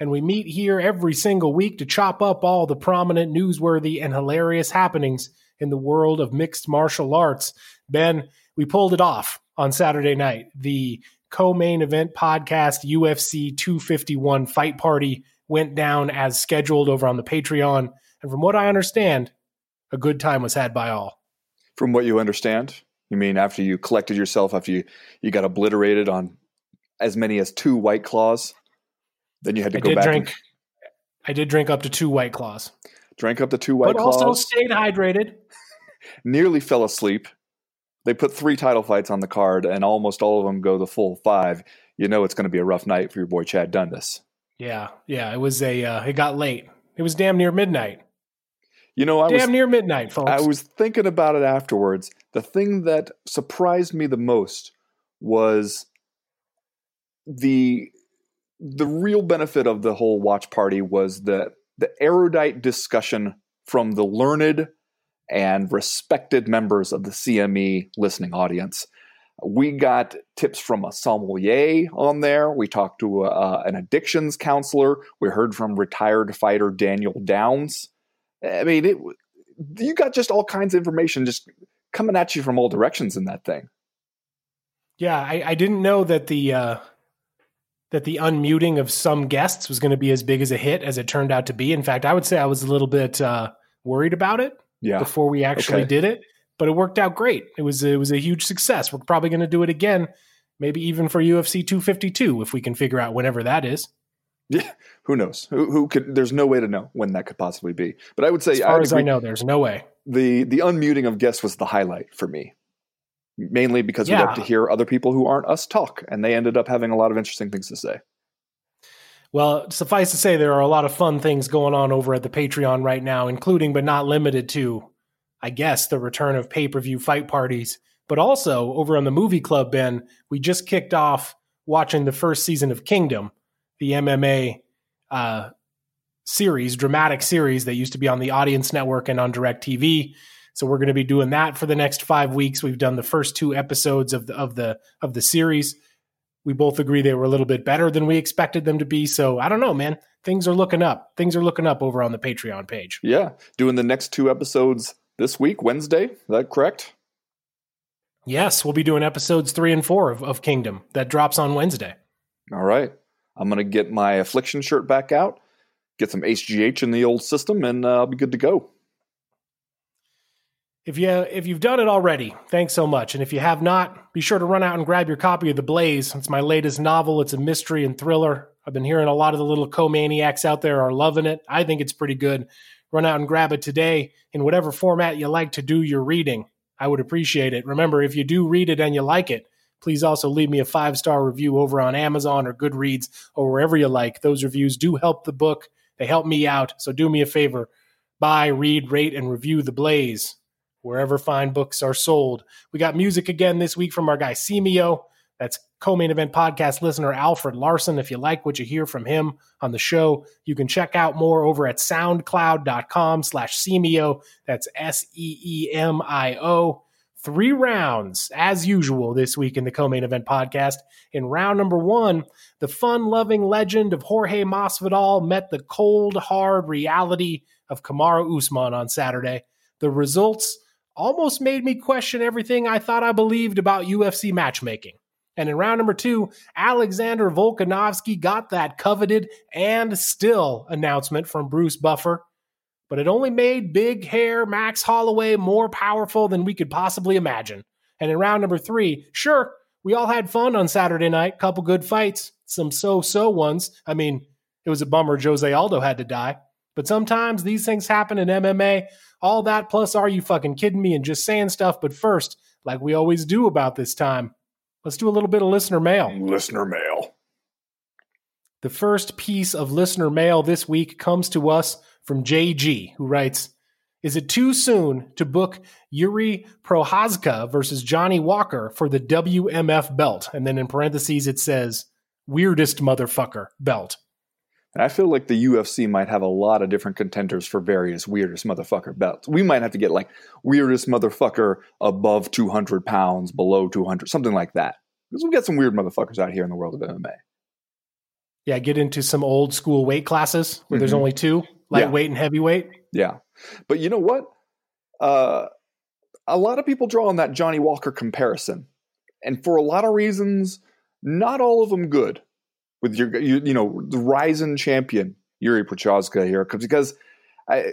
And we meet here every single week to chop up all the prominent, newsworthy, and hilarious happenings in the world of mixed martial arts. Ben, we pulled it off on Saturday night. The co main event podcast UFC 251 fight party went down as scheduled over on the Patreon. And from what I understand, a good time was had by all. From what you understand, you mean after you collected yourself, after you, you got obliterated on as many as two white claws, then you had to I go back drink. and I did drink up to two white claws, drank up to two white but claws. But also stayed hydrated. nearly fell asleep. They put three title fights on the card, and almost all of them go the full five. You know it's going to be a rough night for your boy Chad Dundas. Yeah, yeah. It was a. Uh, it got late. It was damn near midnight. You know, I damn was near midnight, folks. I was thinking about it afterwards. The thing that surprised me the most was the the real benefit of the whole watch party was the the erudite discussion from the learned and respected members of the CME listening audience. We got tips from a sommelier on there. We talked to a, an addictions counselor. We heard from retired fighter Daniel Downs. I mean, it, you got just all kinds of information just coming at you from all directions in that thing. Yeah, I, I didn't know that the uh, that the unmuting of some guests was going to be as big as a hit as it turned out to be. In fact, I would say I was a little bit uh, worried about it Yeah. before we actually Okay. did it, but it worked out great. It was it was a huge success. We're probably going to do it again, maybe even for UFC 252 if we can figure out whenever that is. Yeah. Who knows? Who, who could? There's no way to know when that could possibly be. But I would say As far I'd as I agree- know, there's no way. the the unmuting of guests was the highlight for me. Mainly because we Yeah. got to hear other people who aren't us talk, and they ended up having a lot of interesting things to say. Well, suffice to say, there are a lot of fun things going on over at the Patreon right now, including but not limited to, I guess, the return of pay per view fight parties. But also over on the Movie Club, Ben, we just kicked off watching the first season of Kingdom, the MMA uh, series, dramatic series that used to be on the Audience Network and on DirecTV. So we're going to be doing that for the next five weeks. We've done the first two episodes of the of the of the series we both agree they were a little bit better than we expected them to be. So I don't know, man. Things are looking up. Things are looking up over on the Patreon page. Yeah, doing the next two episodes this week, Wednesday. Is that correct? Yes, we'll be doing episodes three and four of, of Kingdom that drops on Wednesday. All right. I'm gonna get my affliction shirt back out, get some HGH in the old system, and uh, I'll be good to go. If you if you've done it already, thanks so much. And if you have not, be sure to run out and grab your copy of The Blaze. It's my latest novel. It's a mystery and thriller. I've been hearing a lot of the little co-maniacs out there are loving it. I think it's pretty good. Run out and grab it today in whatever format you like to do your reading. I would appreciate it. Remember, if you do read it and you like it, please also leave me a five star review over on Amazon or Goodreads or wherever you like. Those reviews do help the book. They help me out. So do me a favor. Buy, read, rate, and review The Blaze wherever fine books are sold. We got music again this week from our guy Seemio. That's co-main event podcast listener Alfred Larson. If you like what you hear from him on the show, you can check out more over at soundcloud.com slash Seemio. That's S-E-E-M-I-O. Three rounds, as usual, this week in the co-main event podcast. In round number one, the fun-loving legend of Jorge Masvidal met the cold, hard reality of Kamaru Usman on Saturday. The results almost made me question everything I thought I believed about UFC matchmaking. And in round number two, Alexander Volkanovski got that coveted and still announcement from Bruce Buffer. But it only made big hair Max Holloway more powerful than we could possibly imagine. And in round number three, sure, we all had fun on Saturday night, couple good fights, some so-so ones. I mean, it was a bummer Jose Aldo had to die. But sometimes these things happen in MMA. All that plus are you fucking kidding me and just saying stuff. But first, like we always do about this time, let's do a little bit of listener mail. Listener mail. The first piece of listener mail this week comes to us from JG, who writes Is it too soon to book Yuri Prochazka versus Johnny Walker for the WMF belt? And then in parentheses, it says weirdest motherfucker belt. And I feel like the UFC might have a lot of different contenders for various weirdest motherfucker belts. We might have to get like weirdest motherfucker above 200 pounds, below 200, something like that. Because we've got some weird motherfuckers out here in the world of MMA. Yeah, get into some old school weight classes where mm-hmm. there's only two lightweight yeah. and heavyweight. Yeah. But you know what? Uh, a lot of people draw on that Johnny Walker comparison. And for a lot of reasons, not all of them good. With your, you, you know, the rising champion, Yuri Prochazka here, because I,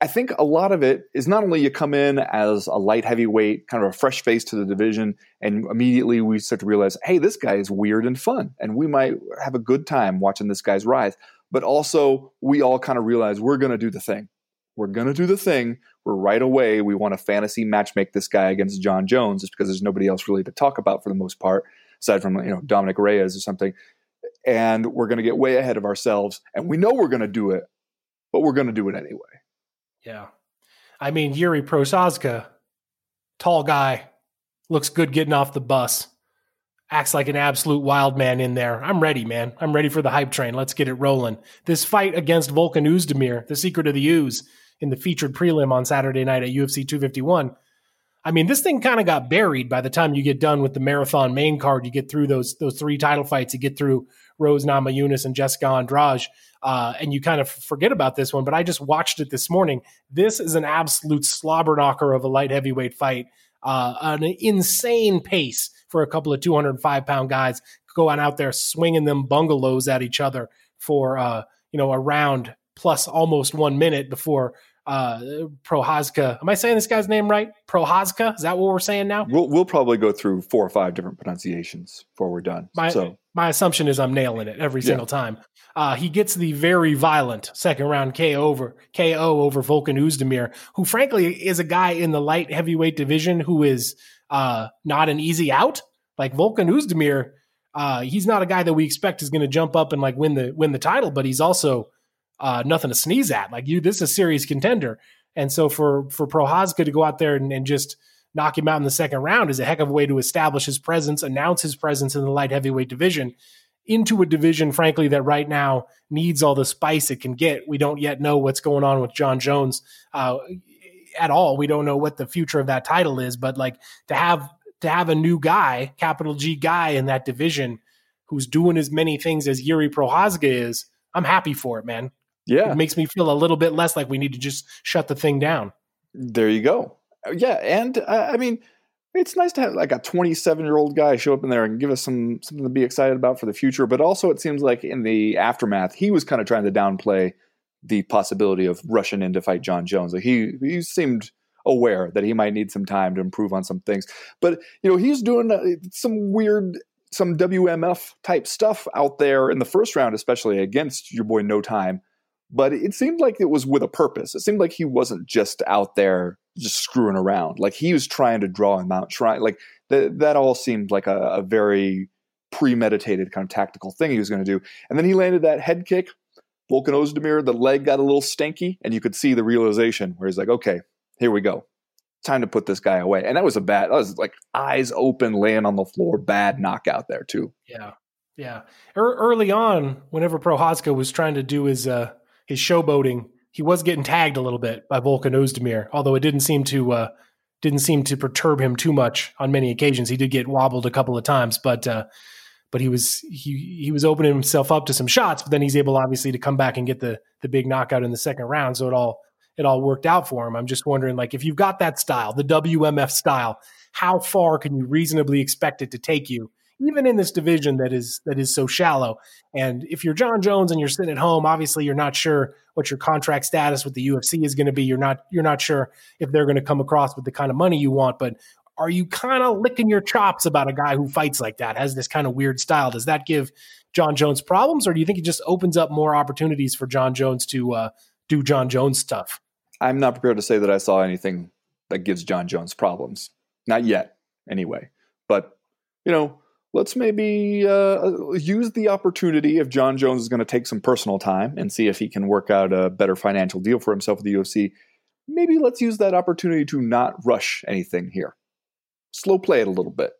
I think a lot of it is not only you come in as a light heavyweight, kind of a fresh face to the division, and immediately we start to realize, hey, this guy is weird and fun, and we might have a good time watching this guy's rise. But also, we all kind of realize we're going to do the thing. We're going to do the thing where right away we want to fantasy match make this guy against Jon Jones just because there's nobody else really to talk about for the most part, aside from you know Dominick Reyes or something. And we're going to get way ahead of ourselves, and we know we're going to do it, but we're going to do it anyway. Yeah, I mean Yuri Prochazka, tall guy, looks good getting off the bus, acts like an absolute wild man in there. I'm ready, man. I'm ready for the hype train. Let's get it rolling. This fight against Volkan Oezdemir, the secret of the ooze in the featured prelim on Saturday night at UFC 251. I mean, this thing kind of got buried by the time you get done with the marathon main card. You get through those those three title fights. You get through Rose Namajunas and Jessica Andrade, uh, and you kind of forget about this one. But I just watched it this morning. This is an absolute slobber knocker of a light heavyweight fight. Uh, an insane pace for a couple of 205 pound guys going out there swinging them bungalows at each other for uh, you know a round plus almost one minute before uh, Prochazka. Am I saying this guy's name right? Prochazka? Is that what we're saying now? We'll, we'll probably go through four or five different pronunciations before we're done. My, so my assumption is I'm nailing it every single yeah. time. Uh, he gets the very violent second round KO over KO over Volkan Oezdemir, who frankly is a guy in the light heavyweight division who is uh, not an easy out. Like Volkan Oezdemir, uh, he's not a guy that we expect is going to jump up and like win the win the title, but he's also uh, nothing to sneeze at. Like you, this is a serious contender. And so for for Prochazka to go out there and, and, just knock him out in the second round is a heck of a way to establish his presence, announce his presence in the light heavyweight division into a division, frankly, that right now needs all the spice it can get. We don't yet know what's going on with Jon Jones uh, at all. We don't know what the future of that title is, but like to have to have a new guy, capital G guy in that division who's doing as many things as Yuri Prochazka is, I'm happy for it, man. Yeah. It makes me feel a little bit less like we need to just shut the thing down. There you go. Yeah. And uh, I mean, it's nice to have like a 27 year old guy show up in there and give us some something to be excited about for the future. But also, it seems like in the aftermath, he was kind of trying to downplay the possibility of rushing in to fight Jon Jones. Like he he seemed aware that he might need some time to improve on some things. But you know, he's doing uh, some weird some WMF type stuff out there in the first round, especially against your boy No Time but it seemed like it was with a purpose. It seemed like he wasn't just out there just screwing around. Like he was trying to draw him out, trying like that. That all seemed like a, a very premeditated kind of tactical thing he was going to do. And then he landed that head kick. Volkan Oezdemir, the leg got a little stanky, and you could see the realization where he's like, "Okay, here we go, time to put this guy away." And that was a bad. That was like eyes open, laying on the floor, bad knockout there too. Yeah, yeah. early on, whenever Prochazka was trying to do his uh, his showboating, he was getting tagged a little bit by Volkan Oezdemir, although it didn't seem to uh, didn't seem to perturb him too much on many occasions. He did get wobbled a couple of times, but uh, but he was he he was opening himself up to some shots. But then he's able, obviously, to come back and get the the big knockout in the second round. So it all it all worked out for him. I'm just wondering, like, if you've got that style, the WMF style, how far can you reasonably expect it to take you even in this division that is that is so shallow. And if you're Jon Jones and you're sitting at home, obviously you're not sure what your contract status with the UFC is going to be. You're not you're not sure if they're going to come across with the kind of money you want, but are you kind of licking your chops about a guy who fights like that, has this kind of weird style? Does that give Jon Jones problems, or do you think it just opens up more opportunities for Jon Jones to uh, do Jon Jones stuff? I'm not prepared to say that I saw anything that gives Jon Jones problems. Not yet, anyway. But, you know, let's maybe uh, use the opportunity if Jon Jones is going to take some personal time and see if he can work out a better financial deal for himself with the UFC. maybe let's use that opportunity to not rush anything here. Slow play it a little bit.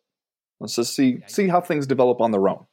Let's just see see how things develop on their own.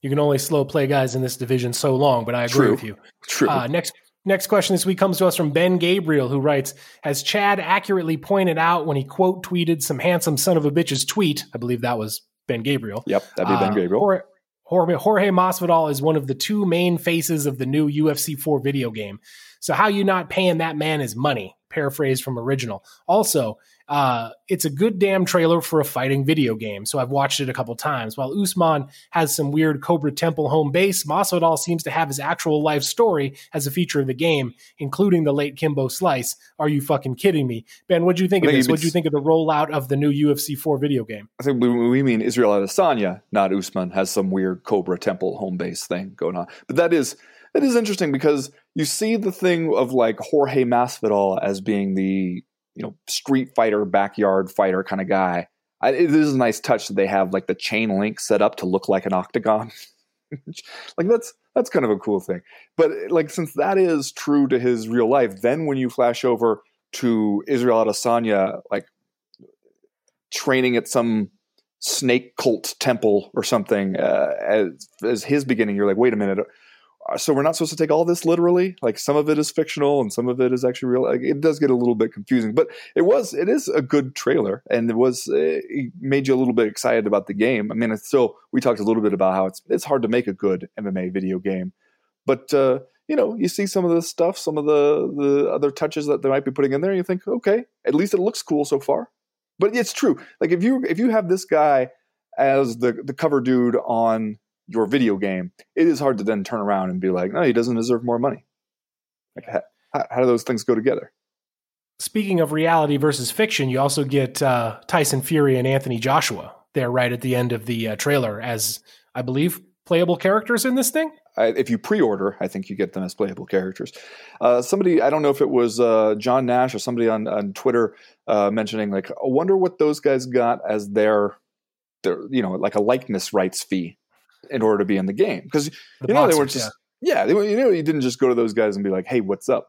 You can only slow play guys in this division so long, but I agree True. with you. True. Uh, next next question this week comes to us from Ben Gabriel, who writes, as Chad accurately pointed out when he quote tweeted some handsome son of a bitch's tweet, I believe that was Ben Gabriel. yep, that'd be Ben Uh, Gabriel. Jorge, Jorge, Masvidal is one of the two main faces of the new UFC 4 video game. So how you not paying that man his money? Paraphrase from original. Also, uh, it's a good damn trailer for a fighting video game. So I've watched it a couple times. While Usman has some weird Cobra Temple home base, Masvidal seems to have his actual life story as a feature of the game, including the late Kimbo Slice. Are you fucking kidding me, Ben? What'd you think I of this? What'd you think of the rollout of the new UFC 4 video game? I think we, we mean Israel Adesanya, not Usman, has some weird Cobra Temple home base thing going on. But that is that is interesting because you see the thing of like Jorge Masvidal as being the you know street fighter, backyard fighter kind of guy. I, is a nice touch that they have like the chain link set up to look like an octagon. like that's that's kind of a cool thing. But like since that is true to his real life, then when you flash over to Israel Adesanya, like training at some snake cult temple or something uh, as, as his beginning you're like wait a minute so we're not supposed to take all this literally. Like some of it is fictional and some of it is actually real. Like, it does get a little bit confusing but it was it is a good trailer and it was uh, it made you a little bit excited about the game. I mean it's still we talked a little bit about how it's it's hard to make a good mma video game but uh you know you see some of the stuff some of the the other touches that they might be putting in there and you think okay at least it looks cool so far. But it's true. Like if you if you have this guy as the the cover dude on your video game, it is hard to then turn around and be like, no, he doesn't deserve more money. Like how, how do those things go together? Speaking of reality versus fiction, you also get uh, Tyson Fury and Anthony Joshua there right at the end of the uh, trailer as, I believe, playable characters in this thing. I, if you pre-order, I think you get them as playable characters. Uh, somebody, I don't know if it was uh, John Nash or somebody on, on Twitter uh, mentioning, like, I wonder what those guys got as their, their, you know, like a likeness rights fee in order to be in the game. Because you know they were just, yeah, they, were- you know, you didn't just go to those guys and be like, hey, what's up?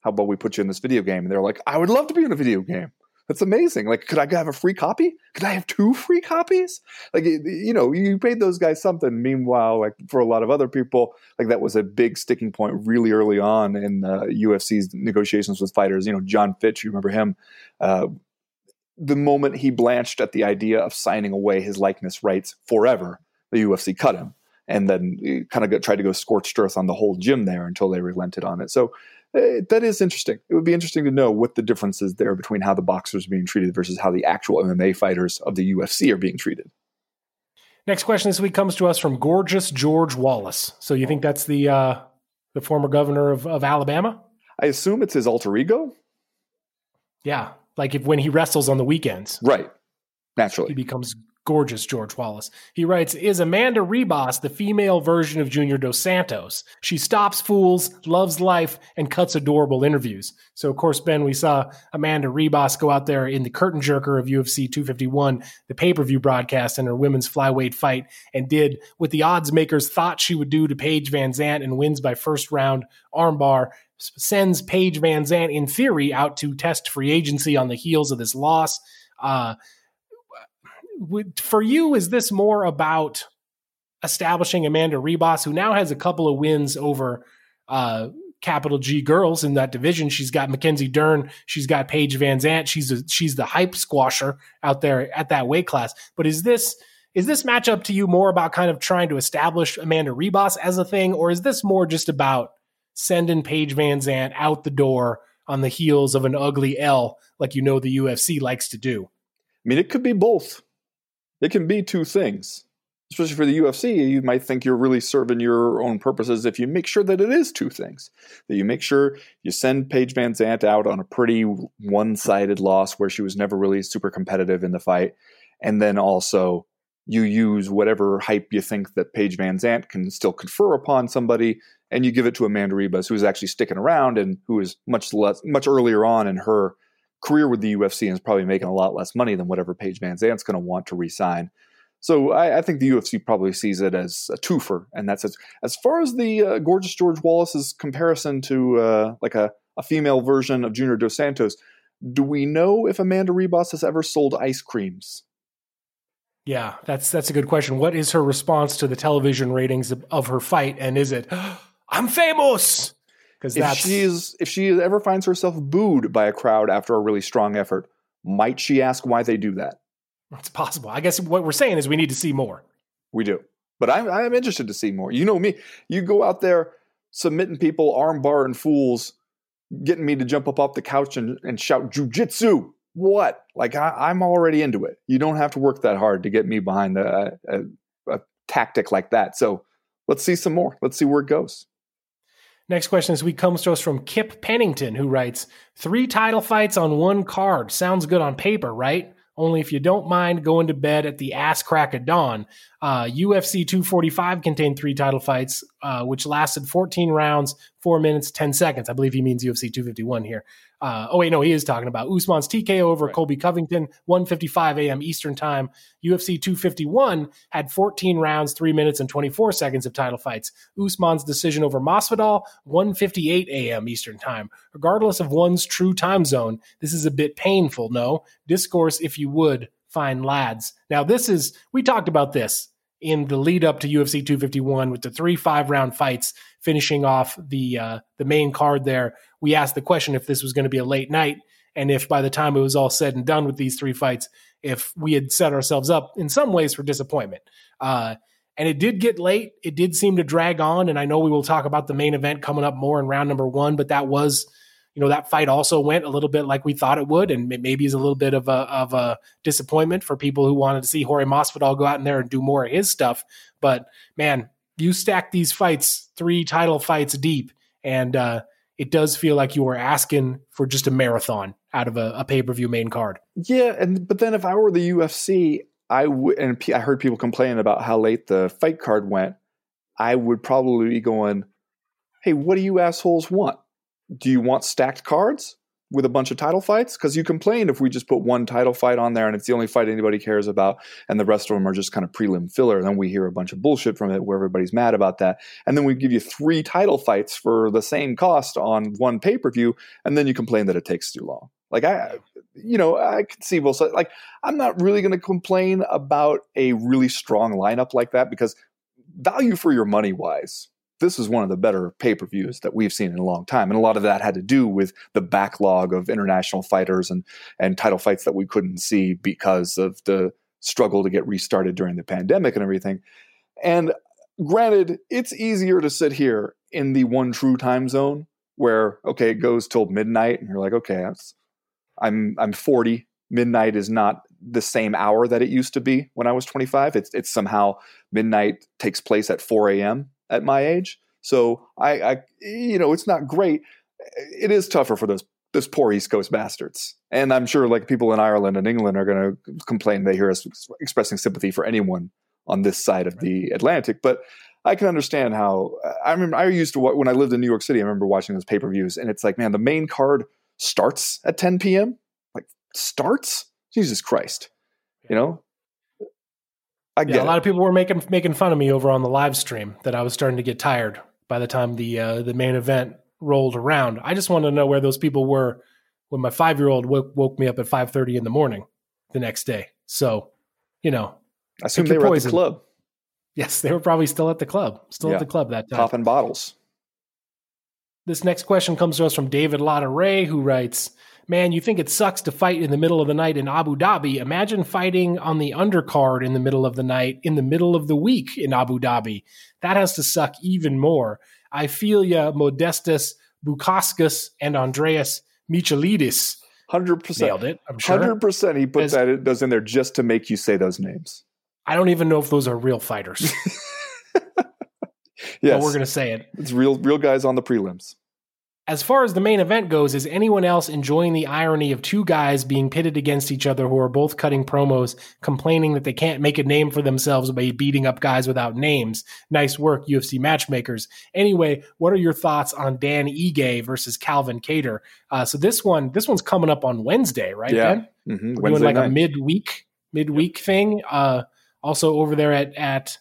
How about we put you in this video game? And they're like, I would love to be in a video game. That's amazing. Like, could I have a free copy? Could I have two free copies? Like, you know, you paid those guys something. Meanwhile, like for a lot of other people, like that was a big sticking point really early on in uh, UFC's negotiations with fighters. You know, Jon Fitch, you remember him? Uh, the moment he blanched at the idea of signing away his likeness rights forever, the UFC cut him, and then kind of got, tried to go scorched earth on the whole gym there until they relented on it. So uh, that is interesting. It would be interesting to know what the difference is there between how the boxers are being treated versus how the actual MMA fighters of the UFC are being treated. Next question this week comes to us from gorgeous George Wallace. So you think that's the uh, the former governor of, of Alabama? I assume it's his alter ego, Yeah, like if when he wrestles on the weekends, right? Naturally, he becomes gorgeous George Wallace. He writes, Is Amanda Ribas the female version of Junior Dos Santos? She stops fools, loves life, and cuts adorable interviews. So, of course, Ben, we saw Amanda Ribas go out there in the curtain jerker of UFC 251, the pay per view broadcast, in her women's flyweight fight, and did what the odds makers thought she would do to Paige Van Zant and wins by first round armbar. Sends Paige Van Zant, in theory, out to test free agency on the heels of this loss. Uh, for you, is this more about establishing Amanda Ribas, who now has a couple of wins over uh, capital G girls in that division? She's got Mackenzie Dern, she's got Paige Van Zant, she's a, she's the hype squasher out there at that weight class. But is this is this matchup to you more about kind of trying to establish Amanda Ribas as a thing, or is this more just about sending Paige Van Zant out the door on the heels of an ugly L, like you know the UFC likes to do? I mean, it could be both. It can be two things. Especially for the UFC, you might think you're really serving your own purposes if you make sure that it is two things. That you make sure you send Paige Van Zant out on a pretty one sided loss where she was never really super competitive in the fight. And then also you use whatever hype you think that Paige Van Zant can still confer upon somebody and you give it to Amanda Ribas, who's actually sticking around and who is much less, much earlier on in her career with the UFC and is probably making a lot less money than whatever Paige Van Zant's going to want to resign. So I, I think the UFC probably sees it as a twofer, and that's it. As far as the uh, gorgeous George Wallace's comparison to uh, like a, a female version of Junior Dos Santos. Do we know if Amanda Ribas has ever sold ice creams? Yeah, that's that's a good question. What is her response to the television ratings of, of her fight? And is it I'm famous? Because if she is if she ever finds herself booed by a crowd after a really strong effort, might she ask why they do that? It's possible. I guess what we're saying is we need to see more. We do, but I'm I'm interested to see more. You know me. You go out there submitting people, armbar and fools, getting me to jump up off the couch and, and shout jujitsu what? Like I, am already into it. You don't have to work that hard to get me behind a, a, a tactic like that. So let's see some more. Let's see where it goes. Next question this week comes to us from Kip Pennington, who writes Three title fights on one card. Sounds good on paper, right? Only if you don't mind going to bed at the ass crack of dawn. Uh, UFC 245 contained three title fights, uh, which lasted 14 rounds, four minutes, 10 seconds. I believe he means UFC 251 here. Uh, oh wait, no, he is talking about Usman's TKO over right. Colby Covington, 1:55 a.m. Eastern Time. UFC 251 had 14 rounds, three minutes and 24 seconds of title fights. Usman's decision over Masvidal, 1:58 a.m. Eastern Time. Regardless of one's true time zone, this is a bit painful. No discourse, if you would, fine lads. Now this is we talked about this in the lead up to UFC 251 with the three five round fights finishing off the uh, the main card there. We asked the question if this was going to be a late night and if by the time it was all said and done with these three fights, if we had set ourselves up in some ways for disappointment. Uh, and it did get late. It did seem to drag on. And I know we will talk about the main event coming up more in round number one, but that was you know that fight also went a little bit like we thought it would, and maybe is a little bit of a of a disappointment for people who wanted to see Jorge Masvidal go out in there and do more of his stuff. But man, you stack these fights three title fights deep, and uh, it does feel like you are asking for just a marathon out of a, a pay per view main card. Yeah, and but then if I were the UFC, I would, and I heard people complaining about how late the fight card went. I would probably be going, "Hey, what do you assholes want? Do you want stacked cards with a bunch of title fights? Because you complained if we just put one title fight on there and it's the only fight anybody cares about, and the rest of them are just kind of prelim filler. Then we hear a bunch of bullshit from it where everybody's mad about that. And then we give you three title fights for the same cost on one pay per view, and then you complain that it takes too long. Like I, you know, I can see both sides. Like I'm not really going to complain about a really strong lineup like that because value for your money wise this is one of the better pay per views that we've seen in a long time. And a lot of that had to do with the backlog of international fighters and, and title fights that we couldn't see because of the struggle to get restarted during the pandemic and everything. And granted, it's easier to sit here in the one true time zone where, okay, it goes till midnight and you're like, okay, I'm, I'm 40. Midnight is not the same hour that it used to be when I was 25. It's, it's somehow midnight takes place at 4 a.m at my age. So I, I, you know, it's not great. It is tougher for those those poor East Coast bastards. And I'm sure like people in Ireland and England are going to complain they hear us expressing sympathy for anyone on this side of the Atlantic. But I can understand how I remember I used to when I lived in New York City. I remember watching those pay per views, and it's like, man, the main card starts at 10 p.m. Like starts, Jesus Christ, you know. I get yeah, a lot of people were making making fun of me over on the live stream that I was starting to get tired by the time the uh, the main event rolled around. I just wanted to know where those people were when my five year old woke, woke me up at five thirty in the morning the next day. So, you know, I assume they were poison. at the club. Yes, they were probably still at the club, still yeah. at the club that time, popping bottles. This next question comes to us from David Lotta Ray, who writes man, you think it sucks to fight in the middle of the night in Abu Dhabi. Imagine fighting on the undercard in the middle of the night, in the middle of the week in Abu Dhabi. That has to suck even more. I feel ya, Modestas Bukauskas and Andreas. Hundred percent nailed it. I'm sure. Hundred percent. He put As, that those in there just to make you say those names. I don't even know if those are real fighters. yes, but we're gonna say it. It's real, real guys on the prelims. As far as the main event goes, is anyone else enjoying the irony of two guys being pitted against each other who are both cutting promos, complaining that they can't make a name for themselves by beating up guys without names? Nice work, UFC matchmakers. Anyway, what are your thoughts on Dan Ige versus Calvin Kattar? Uh, so this one, this one's coming up on Wednesday, right? Yeah, Ben? Mm-hmm. We're doing like night. a midweek, midweek yep. thing. Uh, also over there at at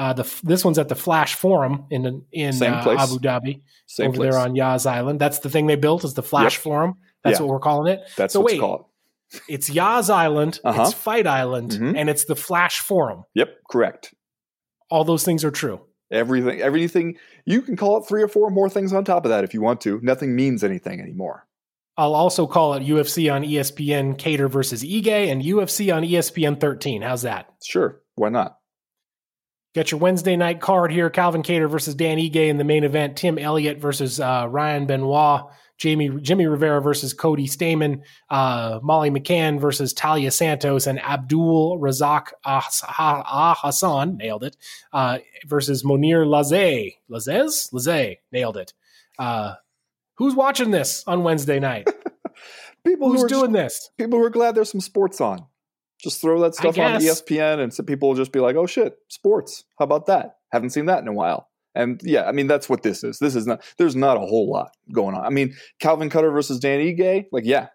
Uh, the this one's at the Flash Forum in in uh. Abu Dhabi Same over place. there on Yas Island. That's the thing they built is the Flash Yep. Forum. That's Yeah. what we're calling it. That's so what's wait. called. It's Yas Island, Uh-huh. it's Fight Island, Mhm. and it's the Flash Forum. Yep, correct. All those things are true. Everything, everything. You can call it three or four more things on top of that if you want to. Nothing means anything anymore. I'll also call it UFC on ESPN Kattar versus Ige and UFC on ESPN 13. How's that? Sure, why not? Got your Wednesday night card here: Calvin Kattar versus Dan Ige in the main event. Tim Elliott versus uh, Ryan Benoit. Jamie Jimmy Rivera versus Cody Stamann. Uh, Molly McCann versus Taila Santos and Abdul Razak Ah Ah- Hassan nailed it. Uh, versus Monir Lazay. Lazez Lazay nailed it. Uh, who's watching this on Wednesday night? People who Who's are just- doing this? people who are glad there's some sports on. Just throw that stuff on. ESPN, and some people will just be like, "Oh shit, sports! How about that? Haven't seen that in a while." And yeah, I mean that's what this is. This is not. There's not a whole lot going on. I mean, Calvin Kattar versus Dan Ige, like yeah,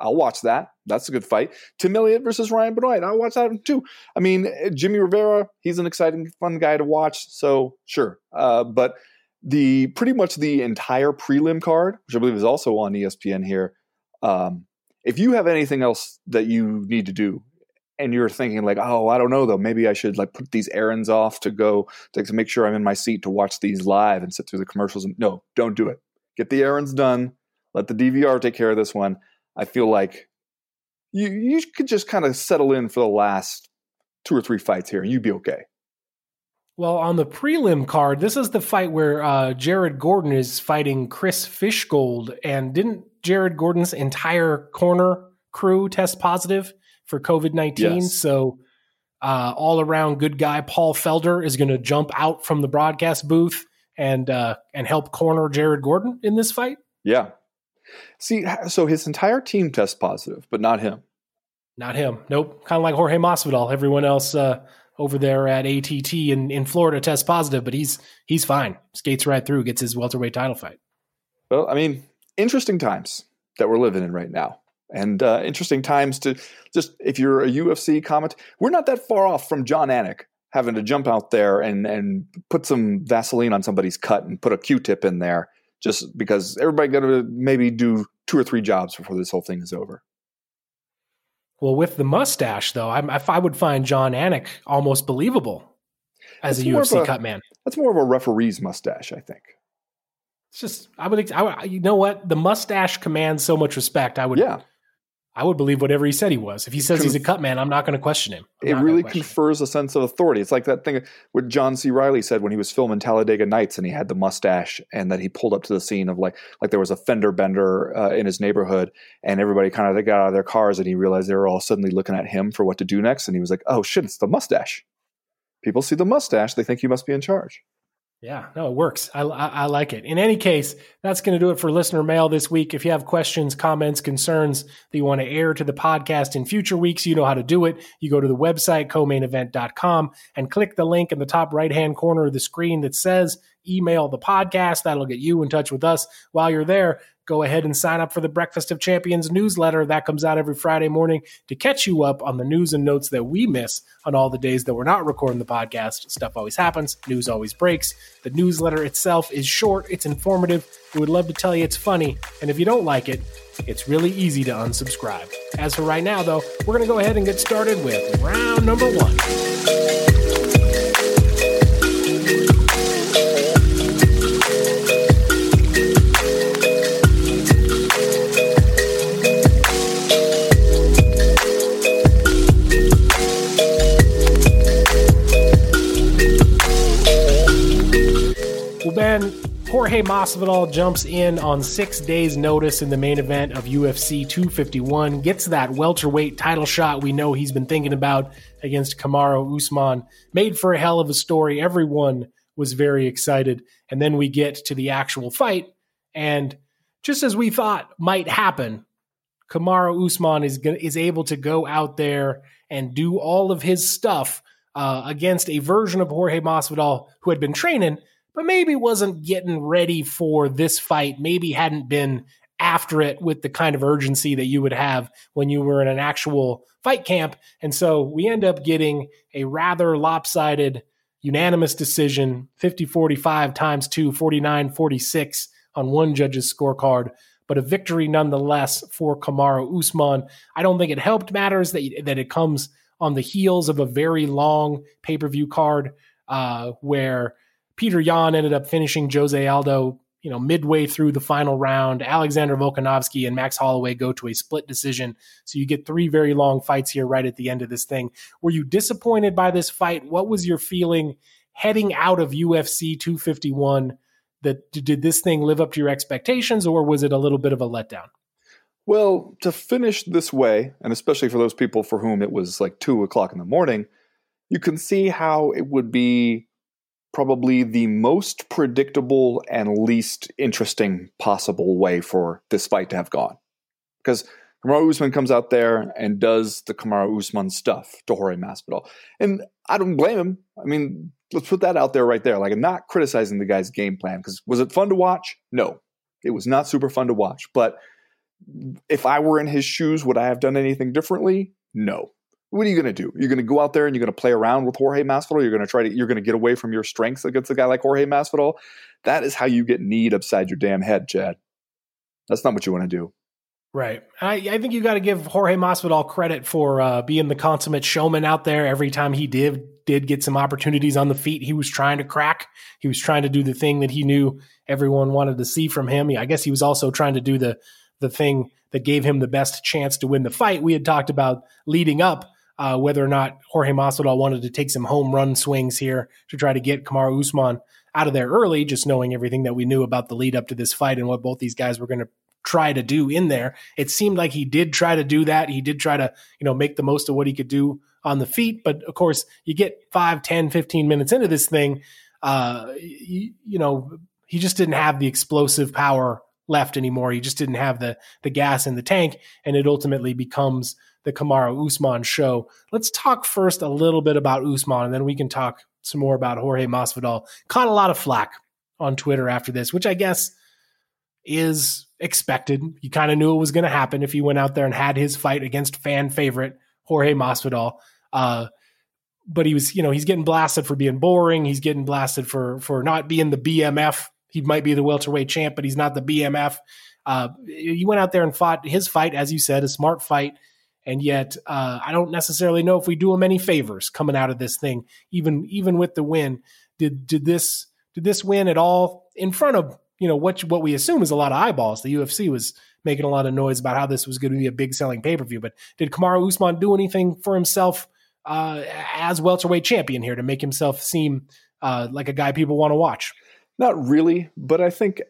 I'll watch that. That's a good fight. Tim Elliott versus Ryan Benoit, I'll watch that too. I mean, eh, Jimmy Rivera, he's an exciting, fun guy to watch. So sure, uh, but the pretty much the entire prelim card, which I believe is also on ESPN here. Um, if you have anything else that you need to do and you're thinking like oh i don't know though. Maybe i should like put these errands off to go to, make sure i'm in my seat to watch these live and sit through the commercials. No don't do it. Get the errands done. Let the dvr take care of this one. I feel like you you could just kind of settle in for the last two or three fights here and you'd be okay Well, on the prelim card, this is the fight where uh, Jared Gordon is fighting Chris Fishgold. And didn't Jared Gordon's entire corner crew test positive for COVID 19? Yes. So, uh, all around good guy Paul Felder is going to jump out from the broadcast booth and uh, and help corner Jared Gordon in this fight. yeah see so his entire team tests positive but not him Not him. Nope. Kind of like Jorge Masvidal. Everyone else uh, over there at ATT in, in Florida tests positive, but he's he's fine. Skates right through, gets his welterweight title fight. Well, I mean, interesting times that we're living in right now. And uh, interesting times to just, if you're a UFC comment, we're not that far off from Jon Anik having to jump out there and, and put some Vaseline on somebody's cut and put a Q-tip in there just because everybody got to maybe do two or three jobs before this whole thing is over. Well, with the mustache, though, I, I would find Jon Anik almost believable as It's a UFC a- cut man. That's more of a referee's mustache, I think. It's just I would, I would, you know what, the mustache commands so much respect. I would, Yeah, I would believe whatever he said he was. If he says he's a cut man, I'm not going to question him. I'm it really question him. confers a sense of authority. It's like that thing what John C. Reilly said when he was filming Talladega Nights, and he had the mustache, and that he pulled up to the scene of like like there was a fender bender uh, in his neighborhood, and everybody kind of they got out of their cars, and he realized they were all suddenly looking at him for what to do next, and he was like, "Oh shit, it's the mustache." People see the mustache, they think you must be in charge. Yeah, no, it works. I, I, I like it. In any case, that's going to do it for listener mail this week. If you have questions, comments, concerns that you want to air to the podcast in future weeks, you know how to do it. You go to the website, comainevent.com, and click the link in the top right hand corner of the screen that says email the podcast. That'll get you in touch with us. While you're there, go ahead and sign up for the Breakfast of Champions newsletter. That comes out every Friday morning to catch you up on the news and notes that we miss on all the days that we're not recording the podcast. Stuff always happens, news always breaks. The newsletter itself is short, it's informative. We would love to tell you it's funny, and if you don't like it, it's really easy to unsubscribe. As for right now, though, we're going to go ahead and get started with round number one. Well, Ben, Jorge Masvidal jumps in on six days' notice in the main event of UFC 251, gets that welterweight title shot we know he's been thinking about against Kamaru Usman. Made for a hell of a story. Everyone was very excited. And then we get to the actual fight, and just as we thought might happen, Kamaru Usman is is able to go out there and do all of his stuff uh, against a version of Jorge Masvidal who had been training, but maybe wasn't getting ready for this fight. Maybe hadn't been after it with the kind of urgency that you would have when you were in an actual fight camp. And so we end up getting a rather lopsided unanimous decision 50 45 times 2, 49 46 on one judge's scorecard but a victory nonetheless for Kamaru Usman. I don't think it helped matters that, that it comes on the heels of a very long pay per view card uh, where Peter Yan ended up finishing Jose Aldo. You know, midway through the final round, Alexander Volkanovski and Max Holloway go to a split decision. So you get three very long fights here right at the end of this thing. Were you disappointed by this fight? What was your feeling heading out of UFC 251 that did this thing live up to your expectations or was it a little bit of a letdown? Well, to finish this way, and especially for those people for whom it was like two o'clock in the morning, you can see how it would be probably the most predictable and least interesting possible way for this fight to have gone. Because Kamaru Usman comes out there and does the Kamaru Usman stuff to Jorge Masvidal. And I don't blame him. I mean, let's put that out there right there. Like, I'm not criticizing the guy's game plan because was it fun to watch? No, it was not super fun to watch. But if I were in his shoes, would I have done anything differently? No. What are you going to do? You're going to go out there and you're going to play around with Jorge Masvidal. You're going to try to you're going to get away from your strengths against a guy like Jorge Masvidal. That is how you get need upside your damn head, Chad. That's not what you want to do. Right. I, I think you got to give Jorge Masvidal credit for uh, being the consummate showman out there. Every time he did did get some opportunities on the feet, he was trying to crack. He was trying to do the thing that he knew everyone wanted to see from him. I guess he was also trying to do the the thing that gave him the best chance to win the fight. We had talked about leading up uh, whether or not Jorge Masvidal wanted to take some home run swings here to try to get Kamaru Usman out of there early, just knowing everything that we knew about the lead up to this fight and what both these guys were going to try to do in there. It seemed like he did try to do that. He did try to, you know, make the most of what he could do on the feet. But of course, you get 5, 10, 15 minutes into this thing, uh, you, you know, he just didn't have the explosive power left anymore. He just didn't have the the gas in the tank, and it ultimately becomes the Kamaru Usman show. Let's talk first a little bit about Usman, and then we can talk some more about Jorge Masvidal. Caught a lot of flack on Twitter after this, which I guess is expected. You kind of knew it was going to happen if he went out there and had his fight against fan favorite Jorge Masvidal. Uh, but he was, you know, he's getting blasted for being boring. He's getting blasted for for not being the BMF. He might be the welterweight champ, but he's not the BMF. Uh, he went out there and fought his fight, as you said, a smart fight. And yet, uh, I don't necessarily know if we do him any favors coming out of this thing, even even with the win. Did did this did this win at all in front of you know what what we assume is a lot of eyeballs. The UFC was making a lot of noise about how this was going to be a big selling pay per view. But did Kamaru Usman do anything for himself uh, as welterweight champion here to make himself seem uh, like a guy people want to watch? Not really, but I think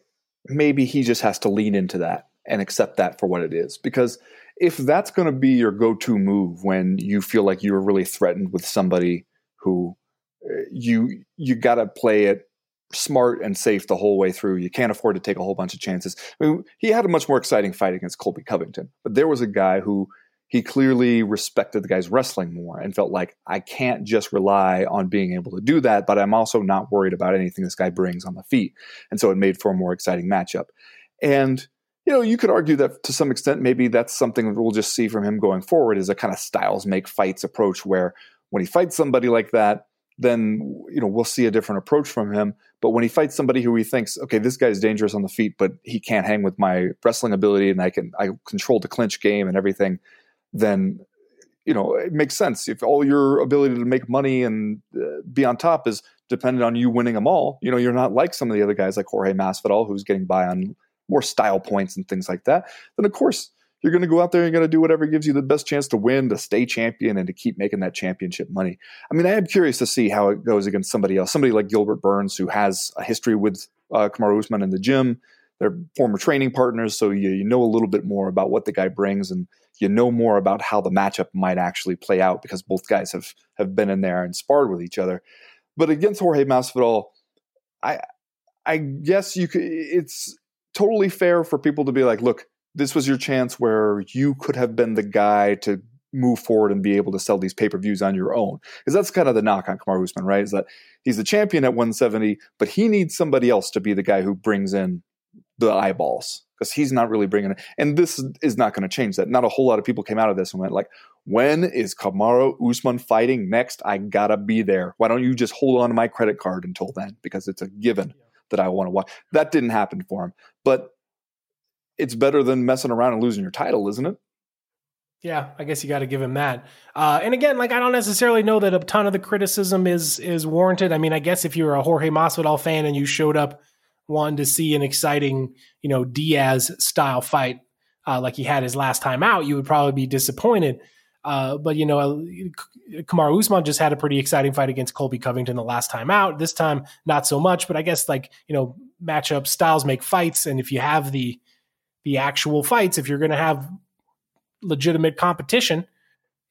maybe he just has to lean into that and accept that for what it is. Because if that's going to be your go to move when you feel like you're really threatened with somebody who uh, you you got to play it smart and safe the whole way through. You can't afford to take a whole bunch of chances. I mean, he had a much more exciting fight against Colby Covington, but there was a guy who he clearly respected the guy's wrestling more and felt like I can't just rely on being able to do that, but I'm also not worried about anything this guy brings on the feet. And so it made for a more exciting matchup. And you know, you could argue that to some extent, maybe that's something that we'll just see from him going forward is a kind of styles make fights approach where when he fights somebody like that, then you know we'll see a different approach from him. But when he fights somebody who he thinks, okay, this guy's dangerous on the feet, but he can't hang with my wrestling ability, and I can I control the clinch game and everything, then you know it makes sense. If all your ability to make money and uh, be on top is dependent on you winning them all, you know you're not like some of the other guys like Jorge Masvidal, who's getting by on more style points and things like that. Then of course you're going to go out there and you're going to do whatever gives you the best chance to win, to stay champion, and to keep making that championship money. I mean, I am curious to see how it goes against somebody else, somebody like Gilbert Burns, who has a history with uh, Kamaru Usman in the gym. They're former training partners, so you, you know a little bit more about what the guy brings, and you know more about how the matchup might actually play out because both guys have have been in there and sparred with each other. But against Jorge Masvidal, I I guess you could. It's totally fair for people to be like, look, this was your chance where you could have been the guy to move forward and be able to sell these pay per views on your own. Because that's kind of the knock on Kamaru Usman, right? Is that he's the champion at 170, but he needs somebody else to be the guy who brings in the eyeballs. because he's not really bringing it. And this is not going to change that. Not a whole lot of people came out of this and went like, when is Kamaru Usman fighting next? I gotta be there. Why don't you just hold on to my credit card until then? Because it's a given that I want to watch. That didn't happen for him, but it's better than messing around and losing your title, isn't it? Yeah, I guess you got to give him that. Uh, and again, like I don't necessarily know that a ton of the criticism is is warranted. I mean, I guess if you're a Jorge Masvidal fan and you showed up wanting to see an exciting, you know, Diaz style fight uh, like he had his last time out, you would probably be disappointed. Uh, but you know, Kamaru Usman just had a pretty exciting fight against Colby Covington the last time out. This time, not so much. But I guess like you know, matchup styles make fights, and if you have the the actual fights, if you're going to have legitimate competition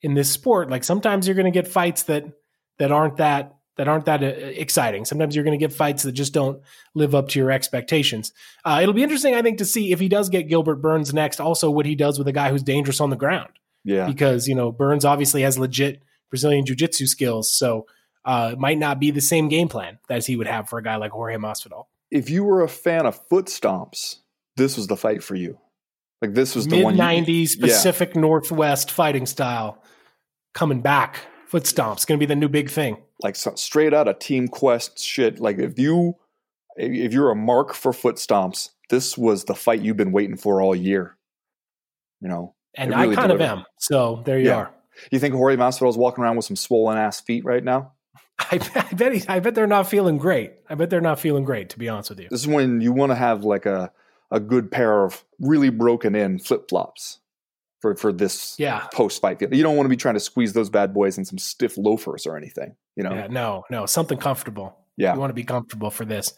in this sport, like sometimes you're going to get fights that that aren't that that aren't that uh, exciting. Sometimes you're going to get fights that just don't live up to your expectations. Uh, it'll be interesting, I think, to see if he does get Gilbert Burns next. Also, what he does with a guy who's dangerous on the ground. Yeah. Because, you know, Burns obviously has legit Brazilian jiu jitsu skills. So uh, it might not be the same game plan that he would have for a guy like Jorge Masvidal. If you were a fan of foot stomps, this was the fight for you. Like this was the mid one '90s Pacific yeah. Northwest fighting style coming back. Foot stomps going to be the new big thing. Like so, straight out of Team Quest shit. Like if you if you're a mark for foot stomps, this was the fight you've been waiting for all year. You know, and really I kind delivered. of am. So there you yeah. are. You think Jorge Masvidal is walking around with some swollen ass feet right now? I, I bet. He, I bet they're not feeling great. I bet they're not feeling great. To be honest with you, this is when you want to have like a a good pair of really broken in flip flops for for this yeah. post fight. You don't want to be trying to squeeze those bad boys in some stiff loafers or anything. You know, yeah, no, no, something comfortable. Yeah, you want to be comfortable for this.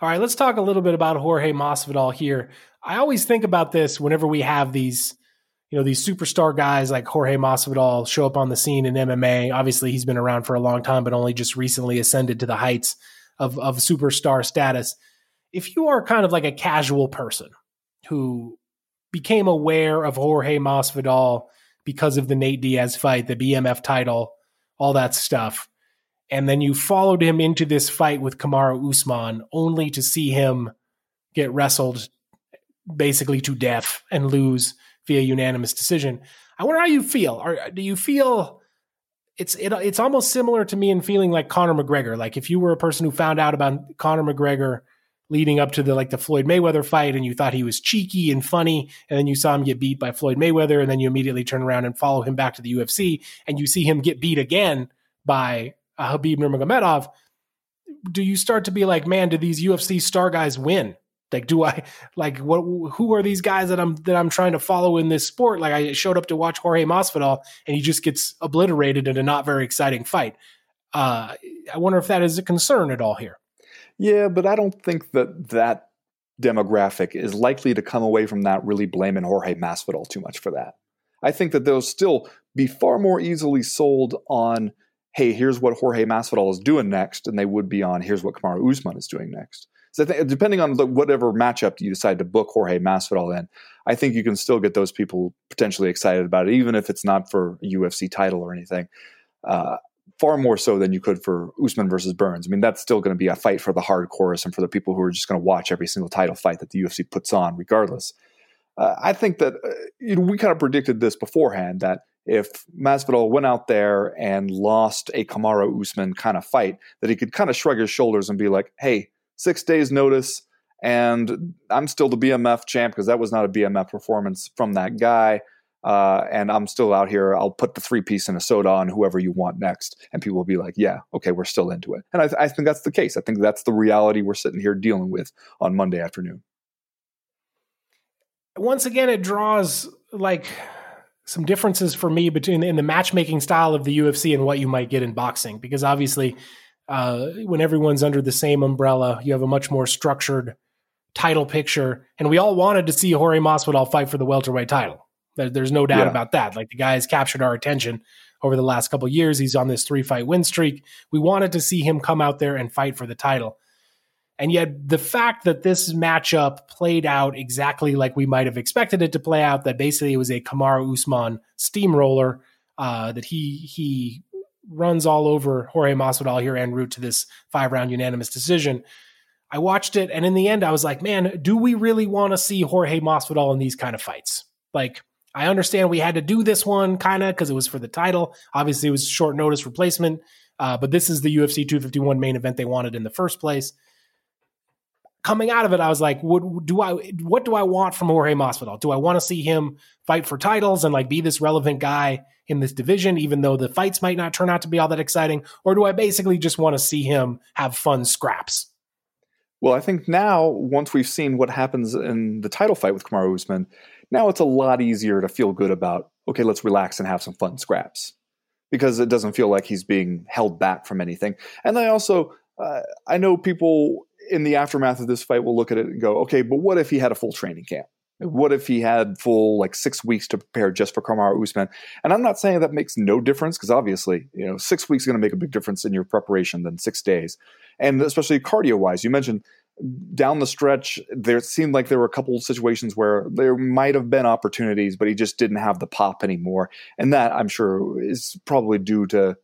All right, let's talk a little bit about Jorge Masvidal here. I always think about this whenever we have these you know, these superstar guys like Jorge Masvidal show up on the scene in MMA. Obviously, he's been around for a long time, but only just recently ascended to the heights of, of superstar status. If you are kind of like a casual person who became aware of Jorge Masvidal because of the Nate Diaz fight, the BMF title, all that stuff, and then you followed him into this fight with Kamaru Usman only to see him get wrestled basically to death and lose via unanimous decision. I wonder how you feel. Are, do you feel it's it, it's almost similar to me in feeling like Conor McGregor? Like if you were a person who found out about Conor McGregor leading up to the like the Floyd Mayweather fight and you thought he was cheeky and funny and then you saw him get beat by Floyd Mayweather and then you immediately turn around and follow him back to the UFC and you see him get beat again by uh, Khabib Nurmagomedov do you start to be like man do these UFC star guys win like, do I like what? Who are these guys that I'm that I'm trying to follow in this sport? Like, I showed up to watch Jorge Masvidal, and he just gets obliterated in a not very exciting fight. Uh, I wonder if that is a concern at all here. Yeah, but I don't think that that demographic is likely to come away from that really blaming Jorge Masvidal too much for that. I think that they'll still be far more easily sold on, hey, here's what Jorge Masvidal is doing next, and they would be on, here's what Kamaru Usman is doing next. So I think depending on the, whatever matchup you decide to book Jorge Masvidal in, I think you can still get those people potentially excited about it, even if it's not for a UFC title or anything. Uh, far more so than you could for Usman versus Burns. I mean, that's still going to be a fight for the hardcores and for the people who are just going to watch every single title fight that the UFC puts on, regardless. Uh, I think that uh, you know we kind of predicted this beforehand that if Masvidal went out there and lost a Kamaru Usman kind of fight, that he could kind of shrug his shoulders and be like, "Hey, six days notice, and I'm still the BMF champ because that was not a BMF performance from that guy. Uh, and I'm still out here. I'll put the three piece in a soda on whoever you want next, and people will be like, "Yeah, okay, we're still into it." And I, th- I think that's the case. I think that's the reality we're sitting here dealing with on Monday afternoon. Once again, it draws like some differences for me between in the matchmaking style of the UFC and what you might get in boxing, because obviously uh, when everyone's under the same umbrella, you have a much more structured title picture. And we all wanted to see Jorge Masvidal fight for the welterweight title. there's no doubt yeah. about that. Like the guy has captured our attention over the last couple years. He's on this three fight win streak. We wanted to see him come out there and fight for the title. And yet, the fact that this matchup played out exactly like we might have expected it to play out, that basically it was a Kamaru Usman steamroller, uh, that he he runs all over Jorge Masvidal here en route to this five round unanimous decision. I watched it, and in the end, I was like, man, do we really want to see Jorge Masvidal in these kind of fights? Like, I understand we had to do this one kind of because it was for the title. Obviously, it was short notice replacement, uh, but this is the UFC 251 main event they wanted in the first place. Coming out of it, I was like, what do I what do I want from Jorge Masvidal? Do I want to see him fight for titles and like be this relevant guy in this division, even though the fights might not turn out to be all that exciting, or do I basically just want to see him have fun scraps? Well, I think now, once we've seen what happens in the title fight with Kamaru Usman, now it's a lot easier to feel good about, okay, let's relax and have some fun scraps. Because it doesn't feel like he's being held back from anything. And I also, uh, I know people in the aftermath of this fight we'll look at it and go, okay, but what if he had a full training camp? What if he had full like six weeks to prepare just for Kamaru Usman? And I'm not saying that makes no difference because obviously, you know, six weeks is going to make a big difference in your preparation than six days and especially cardio wise. You mentioned down the stretch, there seemed like there were a couple of situations where there might have been opportunities, but he just didn't have the pop anymore. And that I'm sure is probably due to